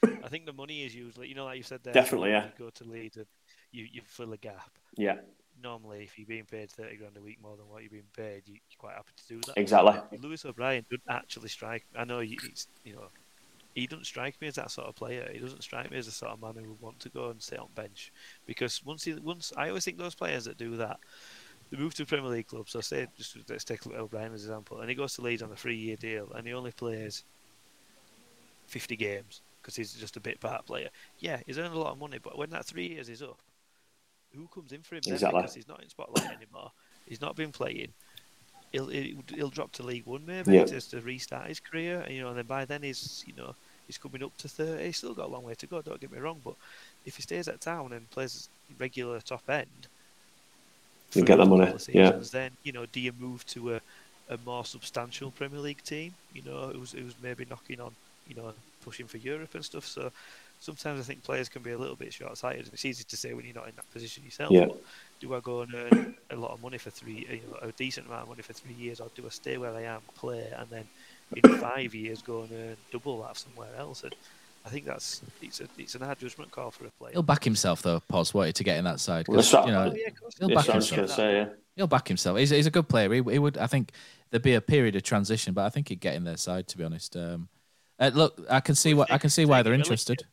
I think the money is usually, you know, like you said there. Definitely, yeah. go to Leeds and you, you fill a gap. Yeah. Normally, if you're being paid thirty grand a week more than what you're being paid, you, are quite happy to do that. Exactly. Lewis O'Brien doesn't actually strike. I know he's, you know, he doesn't strike me as that sort of player. He doesn't strike me as the sort of man who would want to go and sit on bench. Because once he, once I always think those players that do that, they move to a Premier League club. So say, just let's take O'Brien as an example, and he goes to Leeds on a three-year deal, and he only plays fifty games because he's just a bit part player. Yeah, he's earned a lot of money, but when that three years is up, who comes in for him exactly. then because he's not in spotlight anymore. He's not been playing. He'll he'll drop to League One maybe yeah. just to restart his career, and you know, and then by then he's you know he's coming up to thirty. He's still got a long way to go. Don't get me wrong, but if he stays at town and plays regular top end, you get that money. Yeah. Then you know, do you move to a, a more substantial Premier League team? You know, it was it was maybe knocking on, you know, pushing for Europe and stuff. So sometimes I think players can be a little bit short-sighted. It's easy to say when you're not in that position yourself. Yeah. Do I go and earn a lot of money for three, you know, a decent amount of money for three years, or do I stay where I am, play, and then in five years go and earn double that somewhere else? And I think that's it's a it's an hard judgment call for a player. He'll back himself though. Pos wanted to get in that side. Well, that's right. you know, Oh, yeah, of he'll back so I was himself. going to say, yeah. He'll back himself. He's, he's a good player. He, he would. I think there'd be a period of transition, but I think he'd get in their side. To be honest, um, uh, look, I can see what I can see why they're interested.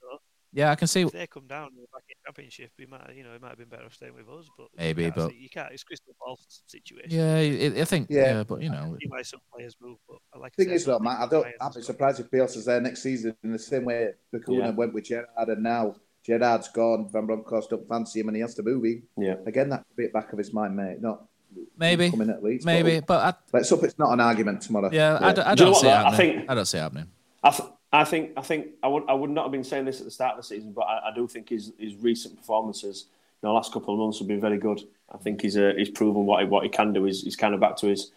Yeah, I can see. If they come down in the championship, we might, you know, it might have been better off staying with us. But Maybe, can't but- say- you can't. It's crystal ball situation. Yeah, I, I think. Yeah. Yeah. but you know, can see some players move, but uh, I like. Thing I is, though, Matt, I don't. I'd be surprised if Bielsa's there next season in the same way Bacuna Yeah. went with Gerrard, and now Gerrard's gone. Van Bronckhorst don't fancy him, and he has to move him. Yeah. Again, that could be at back of his mind, mate. Not maybe, coming at least. maybe, but I, let's hope it's not an argument tomorrow. yeah, I, d- I Do you know don't what, see it though? I happening. I, don't see it happening. I, th- I think I think I would I would not have been saying this at the start of the season, but I, I do think his his recent performances, you know, last couple of months have been very good. I think he's uh, he's proven what he, what he can do. He's, he's kind of back to his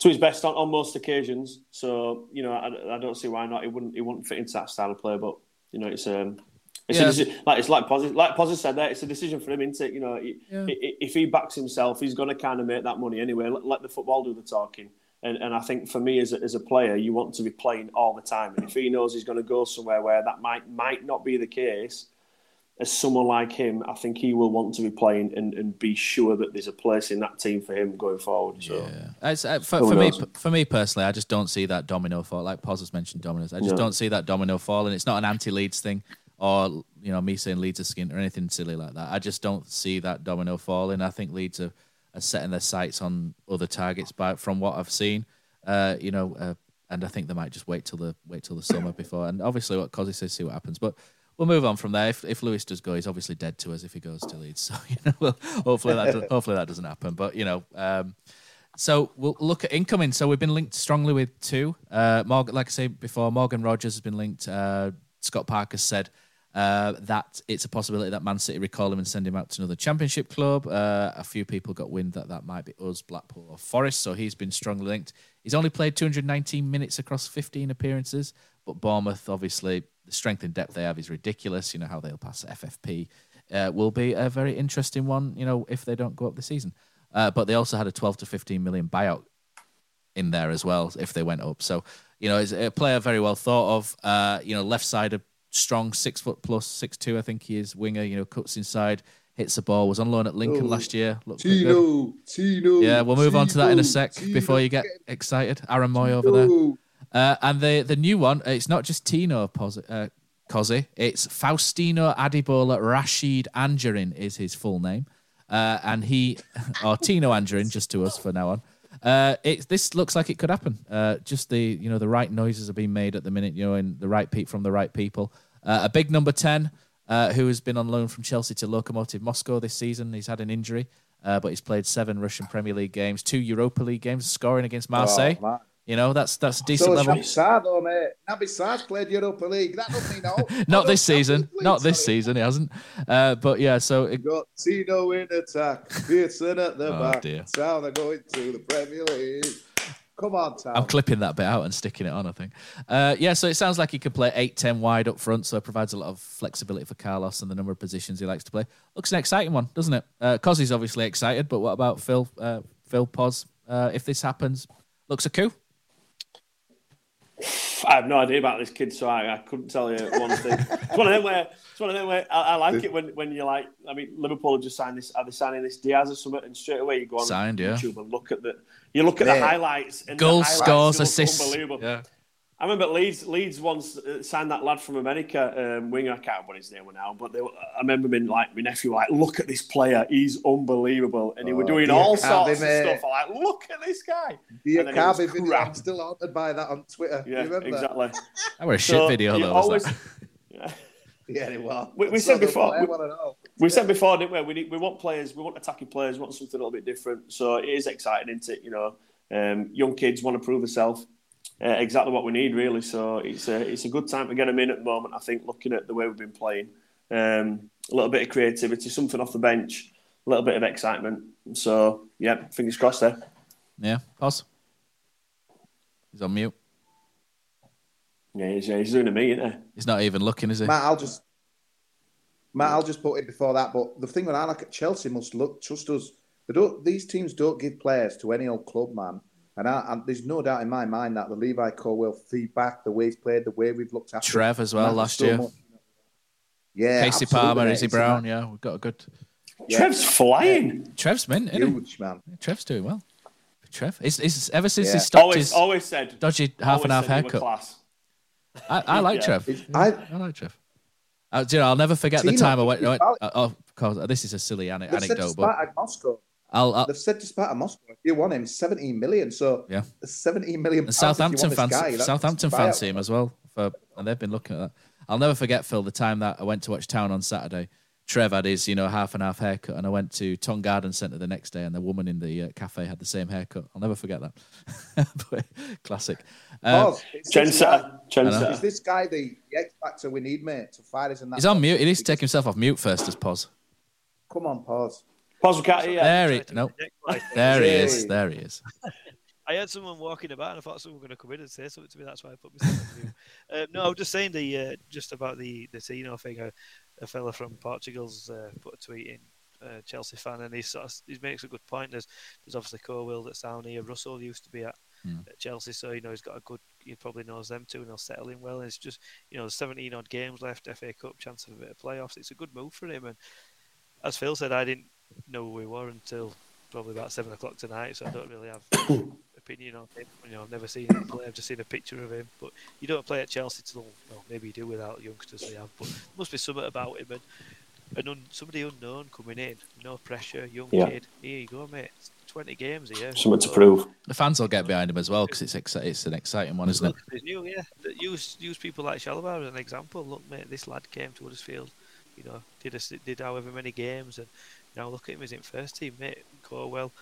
to his best on, on most occasions. So you know, I, I don't see why not. He wouldn't he wouldn't fit into that style of play. But you know, it's um. It's Yeah. a like it's like Pozzi, like Pozzi said there. It's a decision for him, isn't it? You know, he- Yeah. if he backs himself, he's going to kind of make that money anyway. Let, let the football do the talking. And, and I think for me as a, as a player, you want to be playing all the time. And if he knows he's going to go somewhere where that might might not be the case, as someone like him, I think he will want to be playing and, and be sure that there's a place in that team for him going forward. So Yeah. Uh, for, for me, for me personally, I just don't see that domino fall. Like Pos has mentioned, dominoes. I just No. don't see that domino fall, and it's not an anti-Leeds thing, or you know me saying Leeds are skint or anything silly like that. I just don't see that domino falling. I think Leeds are, are setting their sights on other targets. But from what I've seen, uh, you know, uh, and I think they might just wait till the wait till the summer before. And obviously, what Cosy says, see what happens. But we'll move on from there. If, if Lewis does go, he's obviously dead to us if he goes to Leeds. So you know, well, hopefully that do- hopefully that doesn't happen. But you know. Um, so we'll look at incoming. So we've been linked strongly with two. Uh, Morgan, like I said before, Morgan Rogers has been linked. Uh, Scott Parker said uh, that it's a possibility that Man City recall him and send him out to another Championship club. Uh, a few people got wind that that might be us, Blackpool or Forest. So he's been strongly linked. He's only played 219 minutes across 15 appearances, but Bournemouth, obviously, the strength and depth they have is ridiculous. You know how they'll pass FFP. Uh, will be a very interesting one. You know if they don't go up the season. Uh, but they also had a 12 to 15 million buyout in there as well if they went up. So, you know, it's a player very well thought of. Uh, you know, left side of strong, six foot plus, six two, I think he is. Winger, you know, cuts inside, hits the ball. Was on loan at Lincoln Oh, last year. Looked pretty good. Tino, Tino. Yeah, we'll move on to that in a sec Tino, before you get excited. Aaron Mooy over there. Uh, and the the new one, it's not just Tino Pos- uh, Cozzy, it's Faustino Adebola Rasheed Anjorin is his full name. Uh, and he, or Tino Anjorin, just to us for now on. Uh, it, this looks like it could happen. Uh, just the you know the right noises are being made at the minute, you know, and the right peak from the right people. Uh, a big number ten uh, who has been on loan from Chelsea to Lokomotiv Moscow this season. He's had an injury, uh, but he's played seven Russian Premier League games, two Europa League games, scoring against Marseille. Oh, you know that's that's a decent So level. Naby Sarr, though, mate. Naby Sarr's played Europa League. That doesn't mean no. Not this season. Not this season. He hasn't. Uh, but yeah. So it, Got Tino in attack, Pearson at the Oh, back. dear. Town are going to the Premier League. Come on, Town. I'm clipping that bit out and sticking it on. I think. Uh, yeah. So it sounds like he could play eight, ten wide up front. So it provides a lot of flexibility for Carlos and the number of positions he likes to play. Looks an exciting one, doesn't it? Uh, Cozzy's obviously excited, but what about Phil? Uh, Phil Pos. Uh, if this happens, looks a coup. I have no idea about this kid, so I, I couldn't tell you one thing. it's one of them where it's one of them where I, I like it when, when you're like, I mean, Liverpool have just signed this, are they signing this Diaz or something? And straight away you go on Signed, yeah. YouTube and look at the, you look at Mate. the highlights and the Goals, highlights scores, assists. unbelievable. Yeah. I remember Leeds. Leeds once uh, signed that lad from America, um, winger. I can't remember his name now, but they, were- I remember him like my nephew, like, look at this player, he's unbelievable, and he were Oh, doing all sorts of mate. stuff. I'm like, look at this guy. The And then it was Akabi video, crap. I'm still haunted by that on Twitter. Yeah, you remember? exactly. That were a shit So, video though. was always- that? Yeah. Yeah, it was. We, we said before. player We, wanna know. we said before, didn't we? We, need, we want players. We want attacking players. We want something a little bit different. So it is exciting, isn't it? You know, um, young kids want to prove themselves. Uh, exactly what we need, really. So it's a it's a good time to get him in at the moment. I think looking at the way we've been playing, um, a little bit of creativity, something off the bench, a little bit of excitement. So yeah, fingers crossed there. Yeah. Pos. He's on mute. Yeah, he's, yeah, he's doing a me, isn't he? He's not even looking, is he? Matt, I'll just Matt, I'll just put it before that. But the thing that I like at Chelsea must look trust us. They don't. These teams don't give players to any old club, man. And, I, and there's no doubt in my mind that the Levi Colwill feedback, the way he's played, the way we've looked after Trev as well last so year. much. Yeah, Casey absolutely, Palmer, mate. Izzy Brown. a- Yeah, we've got a good. Yeah. Trev's flying. Trev's mint, isn't he? Huge man. Trev's doing well. Trev, it's, it's ever since Yeah. he stopped Always, his always said. dodgy half and half said you were haircut. Class. I, I like Yeah. Trev. I, I like Trev. Uh, do you know, I'll never forget the time I went. I went Alex- oh, of course, this is a silly ane- they've said to anecdote, but Spartak Moscow. I'll, I'll They've said to Spartak Moscow, if you want him, 17 million. So Yeah. 17 million. And pounds if you Southampton want this fancy guy, Southampton buyout. fancy him as well, for, and they've been looking at that. I'll never forget Phil the time that I went to watch Town on Saturday. Trev had his, you know, half and half haircut, and I went to Tong Garden Centre the next day, and the woman in the uh, cafe had the same haircut. I'll never forget that. But, Classic. Um, Pos. Is this guy- Trendsetter. Is this guy the, the X factor we need, mate, to fight us in that? he's on mute. He needs to take himself off mute first, as Pos. Come on, Pos. Pos, we can't. There he, no, there he is. There he is. I had someone walking about, and I thought someone was going to come in and say something to me. That's why I put myself on. Um, no, I was just saying the uh, just about the the Tino thing. A, a fella from Portugal's uh, put a tweet in. Uh, Chelsea fan, and he sort of, he makes a good point. There's there's obviously Colwill that's down here. Russell used to be at, Hmm. at Chelsea, so you know he's got a good. He probably knows them too, and he'll settle in well. And it's just you know there's 17 odd games left, FA Cup chance of a bit of playoffs. It's a good move for him. And as Phil said, I didn't know who we were until probably about seven o'clock tonight, so I don't really have opinion on him. You know, I've never seen him play. I've just seen a picture of him. But you don't play at Chelsea till well, maybe you do without youngsters they have. But there must be something about him and an un, somebody unknown coming in, no pressure, young Yeah. kid. Here you go, mate. It's Twenty games here. Something to prove. The fans will get behind him as well because it's exci- it's an exciting one, isn't it? It's new, yeah. Use use people like Chalobah as an example. Look, mate, this lad came to Huddersfield, you know, did a, did however many games, and now look at him. He's in first team, mate. Colwill,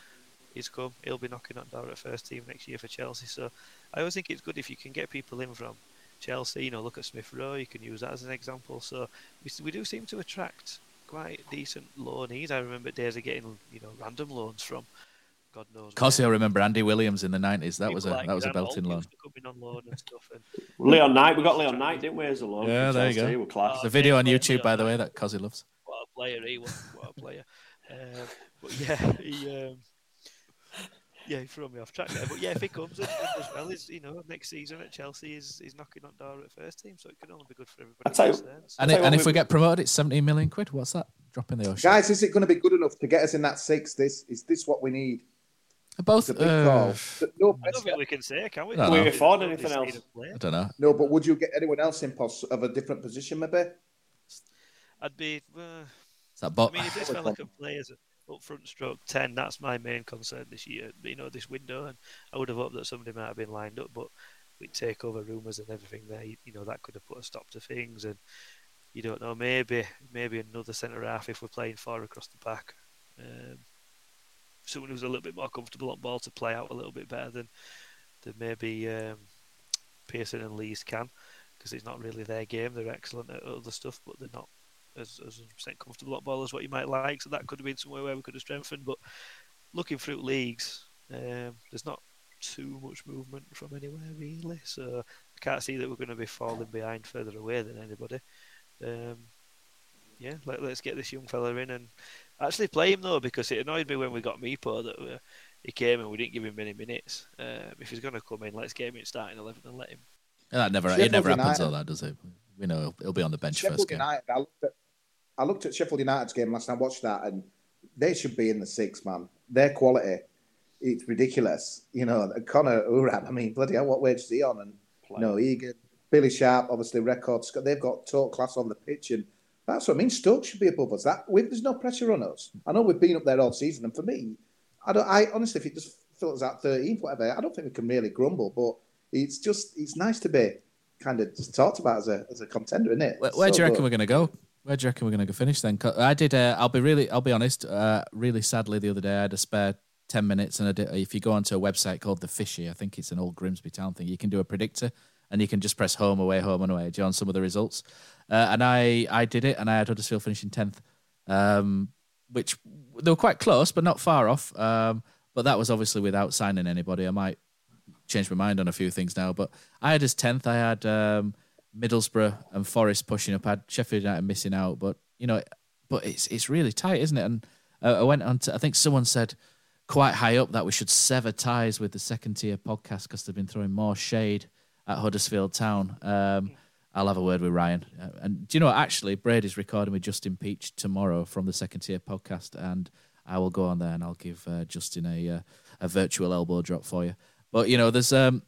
he's come. He'll be knocking on door at first team next year for Chelsea. So I always think it's good if you can get people in from Chelsea. You know, look at Smith Rowe. You can use that as an example. So we, we do seem to attract quite decent loanees. I remember days of getting you know random loans from. God knows. Of course, where. you'll remember Andy Williams in the nineties. That was a like that was a Dan belting loan. used to come in on loan and stuff. And Leon Knight, we got Leon Knight, didn't we, as a loan? Yeah, there you go. We're class. There's a video oh, on Leon YouTube, by the way, Knight. that Cozzy loves. what a player he was. What a player. Um, but yeah, he um, yeah, he threw me off track there. But yeah, if he comes and, and does well, is you know next season at Chelsea is is knocking on door at first team, so it can only be good for everybody. Tell you- concerned. So- And, it, and if we we- get promoted, it's 17 million quid. What's that? Drop in the ocean. Guys, is it going to be good enough to get us in that six? This is this what we need? Both. It's a big uh, call. No I don't pressure. think we can say, can we? No, We afford anything else? I don't know. No, but would you get anyone else in pos- of a different position, maybe? I'd be. Uh, It's that I mean, if this fella can play as a up front stroke ten, that's my main concern this year. You know, this window, and I would have hoped that somebody might have been lined up, but with takeover rumours and everything there, you, you know, that could have put a stop to things. And you don't know, maybe maybe another centre half if we're playing far across the back. Um, someone who's a little bit more comfortable on ball to play out a little bit better than than maybe um, Pearson and Lees can, because it's not really their game. They're excellent at other stuff, but they're not as as 100% comfortable at ball as what you might like. So that could have been somewhere where we could have strengthened. But looking through leagues, um, there's not too much movement from anywhere really. So I can't see that we're going to be falling behind further away than anybody. Um, yeah, let, let's get this young fella in and actually play him though, because it annoyed me when we got Mipo that uh, he came and we didn't give him many minutes. Um, if he's going to come in, let's get him in starting eleven and let him. That never. Sheffield it never happens United- like that, does it? We know he'll, he'll be on the bench Sheffield first game. United. I looked at I looked at Sheffield United's game last night. Watched that, and they should be in the six man. Their quality, it's ridiculous. You know, Conor Hourihane. I mean, bloody hell, what wage is he on? And no, Egan, Billy Sharp, obviously records. They've got total class on the pitch, and that's what I mean. Stoke should be above us. That we, there's no pressure on us. I know we've been up there all season, and for me, I don't. I honestly, if it just fills out 13th, whatever, I don't think we can really grumble. But it's just, it's nice to be kind of just talked about as a as a contender, isn't it? Where, where do you reckon good. we're going to go? Where do you reckon we're going to go finish then? I did. Uh, I'll be really. I'll be honest. Uh, really sadly, the other day I had a spare ten minutes, and I did, if you go onto a website called the Fishy, I think it's an old Grimsby Town thing. You can do a predictor, and you can just press home, away, home, and away. Do you on some of the results? Uh, and I I did it, and I had Huddersfield finishing tenth, um, which they were quite close, but not far off. Um, but that was obviously without signing anybody. I might change my mind on a few things now, but I had as tenth. I had. Um, Middlesbrough and Forest pushing up. I had Sheffield United missing out, but you know, but it's it's really tight, isn't it? And uh, I went on to I think someone said quite high up that we should sever ties with the second tier podcast because they've been throwing more shade at Huddersfield Town. Um, I'll have a word with Ryan. Uh, and do you know what? Actually, Brady's recording with Justin Peach tomorrow from the second tier podcast, and I will go on there and I'll give uh, Justin a uh, a virtual elbow drop for you. But you know, there's um,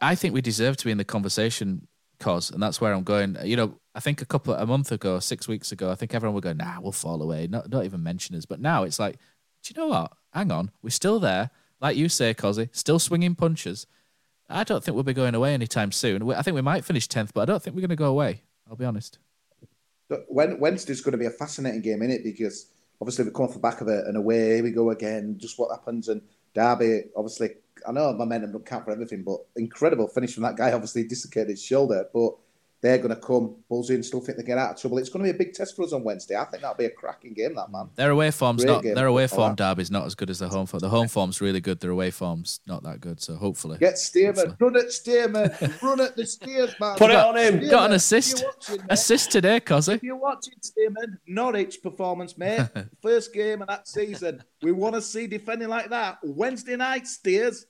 I think we deserve to be in the conversation, cause, and that's where I'm going. You know, I think a couple a month ago, six weeks ago, I think everyone would go, "Nah, we'll fall away." Not not even mention us. But now it's like, do you know what? Hang on, we're still there, like you say, Cozzy, still swinging punches. I don't think we'll be going away anytime soon. I think we might finish tenth, but I don't think we're going to go away. I'll be honest. When Wednesday's going to be a fascinating game, in it because obviously we come off the back of it and away we go again. Just what happens and Derby, obviously, I know momentum don't count for everything, but incredible finish from that guy. Obviously, dislocated his shoulder, but they're going to come buzzing, still think they get out of trouble. It's going to be a big test for us on Wednesday. I think that'll be a cracking game, that man. Their away form's Great not game. their away form derby's not as good as the home form. The home form's really good. Their away form's not that good. So hopefully, get Stearman, run at Stearman, run it, the Steers man. Put it on him. Stearman, got an assist, watching, assist today, Cozzy. If you're watching Stearman, Norwich performance, mate, first game of that season. We want to see defending like that Wednesday night, Steers.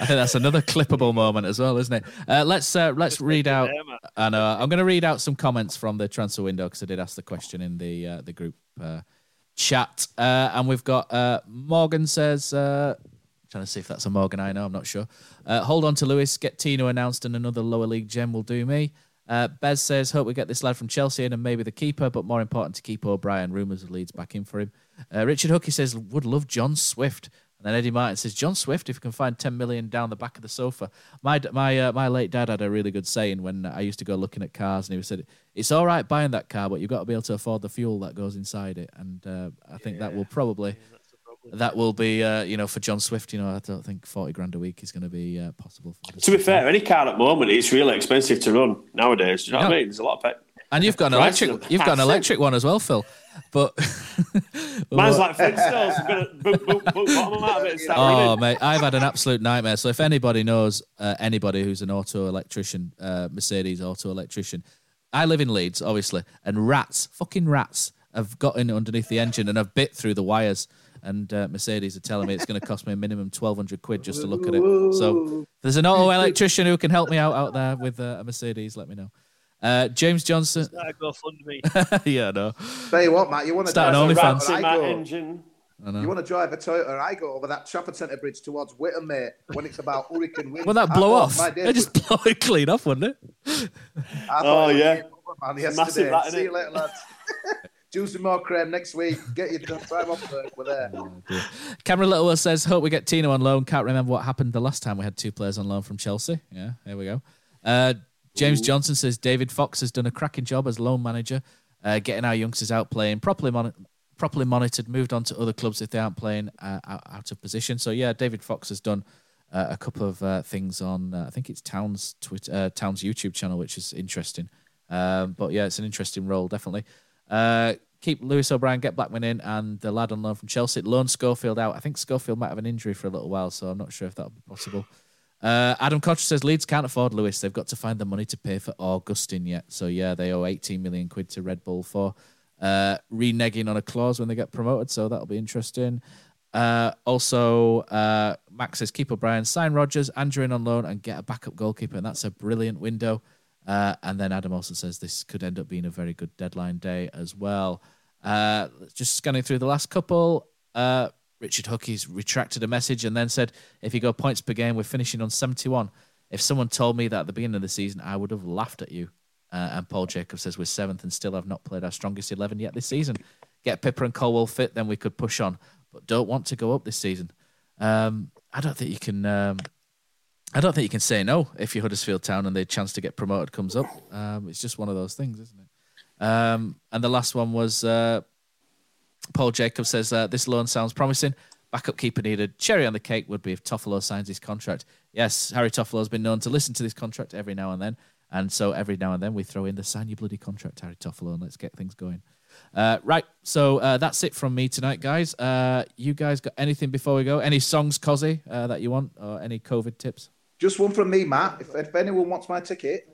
I think that's another clippable moment as well, isn't it? Uh, let's uh, let's read out. I know I'm going to read out some comments from the transfer window because I did ask the question in the uh, the group uh, chat, uh, and we've got uh, Morgan says. Trying to see if that's a Morgan I know. I'm not sure. hold on to Lewis. Get Tino announced, and another lower league gem will do me. Bez says, "Hope we get this lad from Chelsea in, and maybe the keeper, but more important to keep O'Brien. Rumours of Leeds back in for him." Richard Hookie says, "Would love John Swift." And then Eddie Martin says, John Swift, if you can find 10 million down the back of the sofa. My my uh, my late dad had a really good saying when I used to go looking at cars, and he said, It's all right buying that car, but you've got to be able to afford the fuel that goes inside it. And uh, I think yeah. that will probably. that will be, uh, you know, for John Swift. You know, I don't think forty grand a week is going to be uh, possible. to be fair, any car at the moment it's really expensive to run nowadays. Do you know no. what I mean? There's a lot of pet. And you've got an electric. You've got an electric one as well, Phil. But mine's like Flintstones. boot, boot, boot, bottom out of it oh, mate, I've had an absolute nightmare. So if anybody knows uh, anybody who's an auto electrician, uh, Mercedes auto electrician, I live in Leeds, obviously, and rats, fucking rats, have got in underneath the engine and have bit through the wires. And uh, Mercedes are telling me it's going to cost me a minimum twelve hundred quid just to look at it. So, if there's an auto electrician who can help me out out there with uh, a Mercedes, let me know. Uh, James Johnson. GoFundMe. yeah, no. Tell you what, Matt, you want to start an OnlyFans engine. You want to drive a Toyota I go over that Trafford Centre Bridge towards Whittam, mate, when it's about hurricane wind. Will that blow off? It just blow it clean off, wouldn't it? oh, yeah. Man, yesterday. Massive, See you later, lads. Juice and more cream next week. Get your time off work. We're there. Oh, Cameron Littlewell says, Hope we get Tino on loan. Can't remember what happened the last time we had two players on loan from Chelsea. Yeah, here we go. Uh, James Ooh. Johnson says David Fox has done a cracking job as loan manager, uh, getting our youngsters out playing properly, mon- properly monitored, moved on to other clubs if they aren't playing uh, out, of position. So yeah, David Fox has done uh, a couple of uh, things on uh, I think it's Towns Twitter, uh, Towns YouTube channel, which is interesting. Um, but yeah, it's an interesting role definitely. keep Lewis O'Brien, get Blackman in, and the lad on loan from Chelsea. Loan Schofield out. I think Schofield might have an injury for a little while, so I'm not sure if that'll be possible. Uh, Adam Koch says Leeds can't afford Lewis. They've got to find the money to pay for Augustin yet. So yeah, they owe 18 million quid to Red Bull for uh, reneging on a clause when they get promoted. So that'll be interesting. Uh, also, uh, Max says keep O'Brien, sign Rogers, Anjorin in on loan, and get a backup goalkeeper, and that's a brilliant window. Uh, and then Adam also says this could end up being a very good deadline day as well. Uh, just scanning through the last couple. Richard Hookie's retracted a message and then said, if you go points per game, we're finishing on 71. If someone told me that at the beginning of the season, I would have laughed at you. Uh, and Paul Jacob says, we're seventh and still have not played our strongest 11 yet this season. Get Pipa and Colwill fit, then we could push on. But don't want to go up this season. Um, I don't think you can. Um, I don't think you can say no if you're Huddersfield Town and the chance to get promoted comes up. Um, it's just one of those things, isn't it? Um, and the last one was uh, Paul Jacob says uh, this loan sounds promising. Backup keeper needed. Cherry on the cake would be if Toffolo signs his contract. Yes, Harry Toffolo has been known to listen to this contract every now and then, and so every now and then we throw in the sign your bloody contract, Harry Toffolo, and let's get things going. Uh, right, so uh, that's it from me tonight, guys. Uh, you guys got anything before we go? Any songs, Cozzy, uh, that you want, or any COVID tips? Just one from me, Matt. If, if anyone wants my ticket,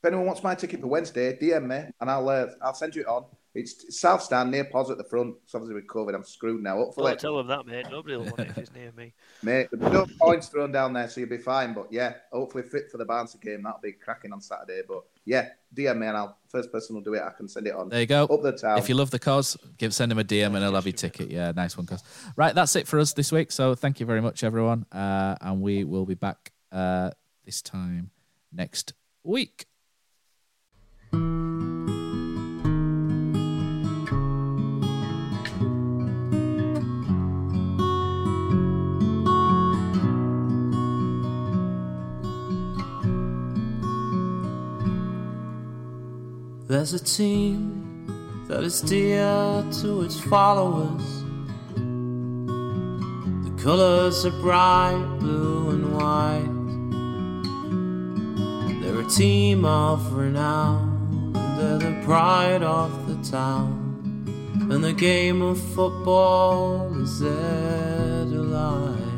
if anyone wants my ticket for Wednesday, DM me and I'll uh, I'll send you it on. It's South Stand near Pos at the front. It's obviously with COVID. I'm screwed now. Hopefully, Don't tell them that, mate. Nobody will want it if it's near me. mate. There's no points thrown down there, so you'll be fine. But yeah, hopefully fit for the Barnsley game. That'll be cracking on Saturday. But yeah, DM me and I'll first person will do it. I can send it on. There you go. Up the town. If you love the cause, give send him a DM and he'll have your ticket. Yeah, nice one, Cos. Right, that's it for us this week. So thank you very much, everyone, uh, and we will be back uh, this time next week. There's a team that is dear to its followers. The colors are bright blue and white. They're a team of renown, they're the pride of the town. And the game of football is their delight.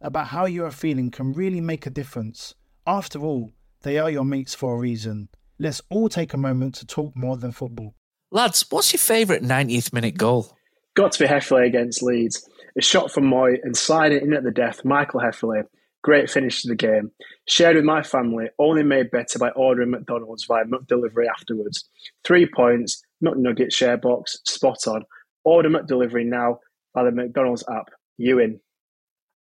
about how you are feeling can really make a difference. After all, they are your mates for a reason. Let's all take a moment to talk more than football. Lads, what's your favourite 90th minute goal? Got to be Hefele against Leeds. A shot from Mooy and sliding in at the death, Michael Hefele. Great finish to the game. Shared with my family, only made better by ordering McDonald's via McDelivery afterwards. Three points, McNugget share box, spot on. Order McDelivery now via the McDonald's app. You in.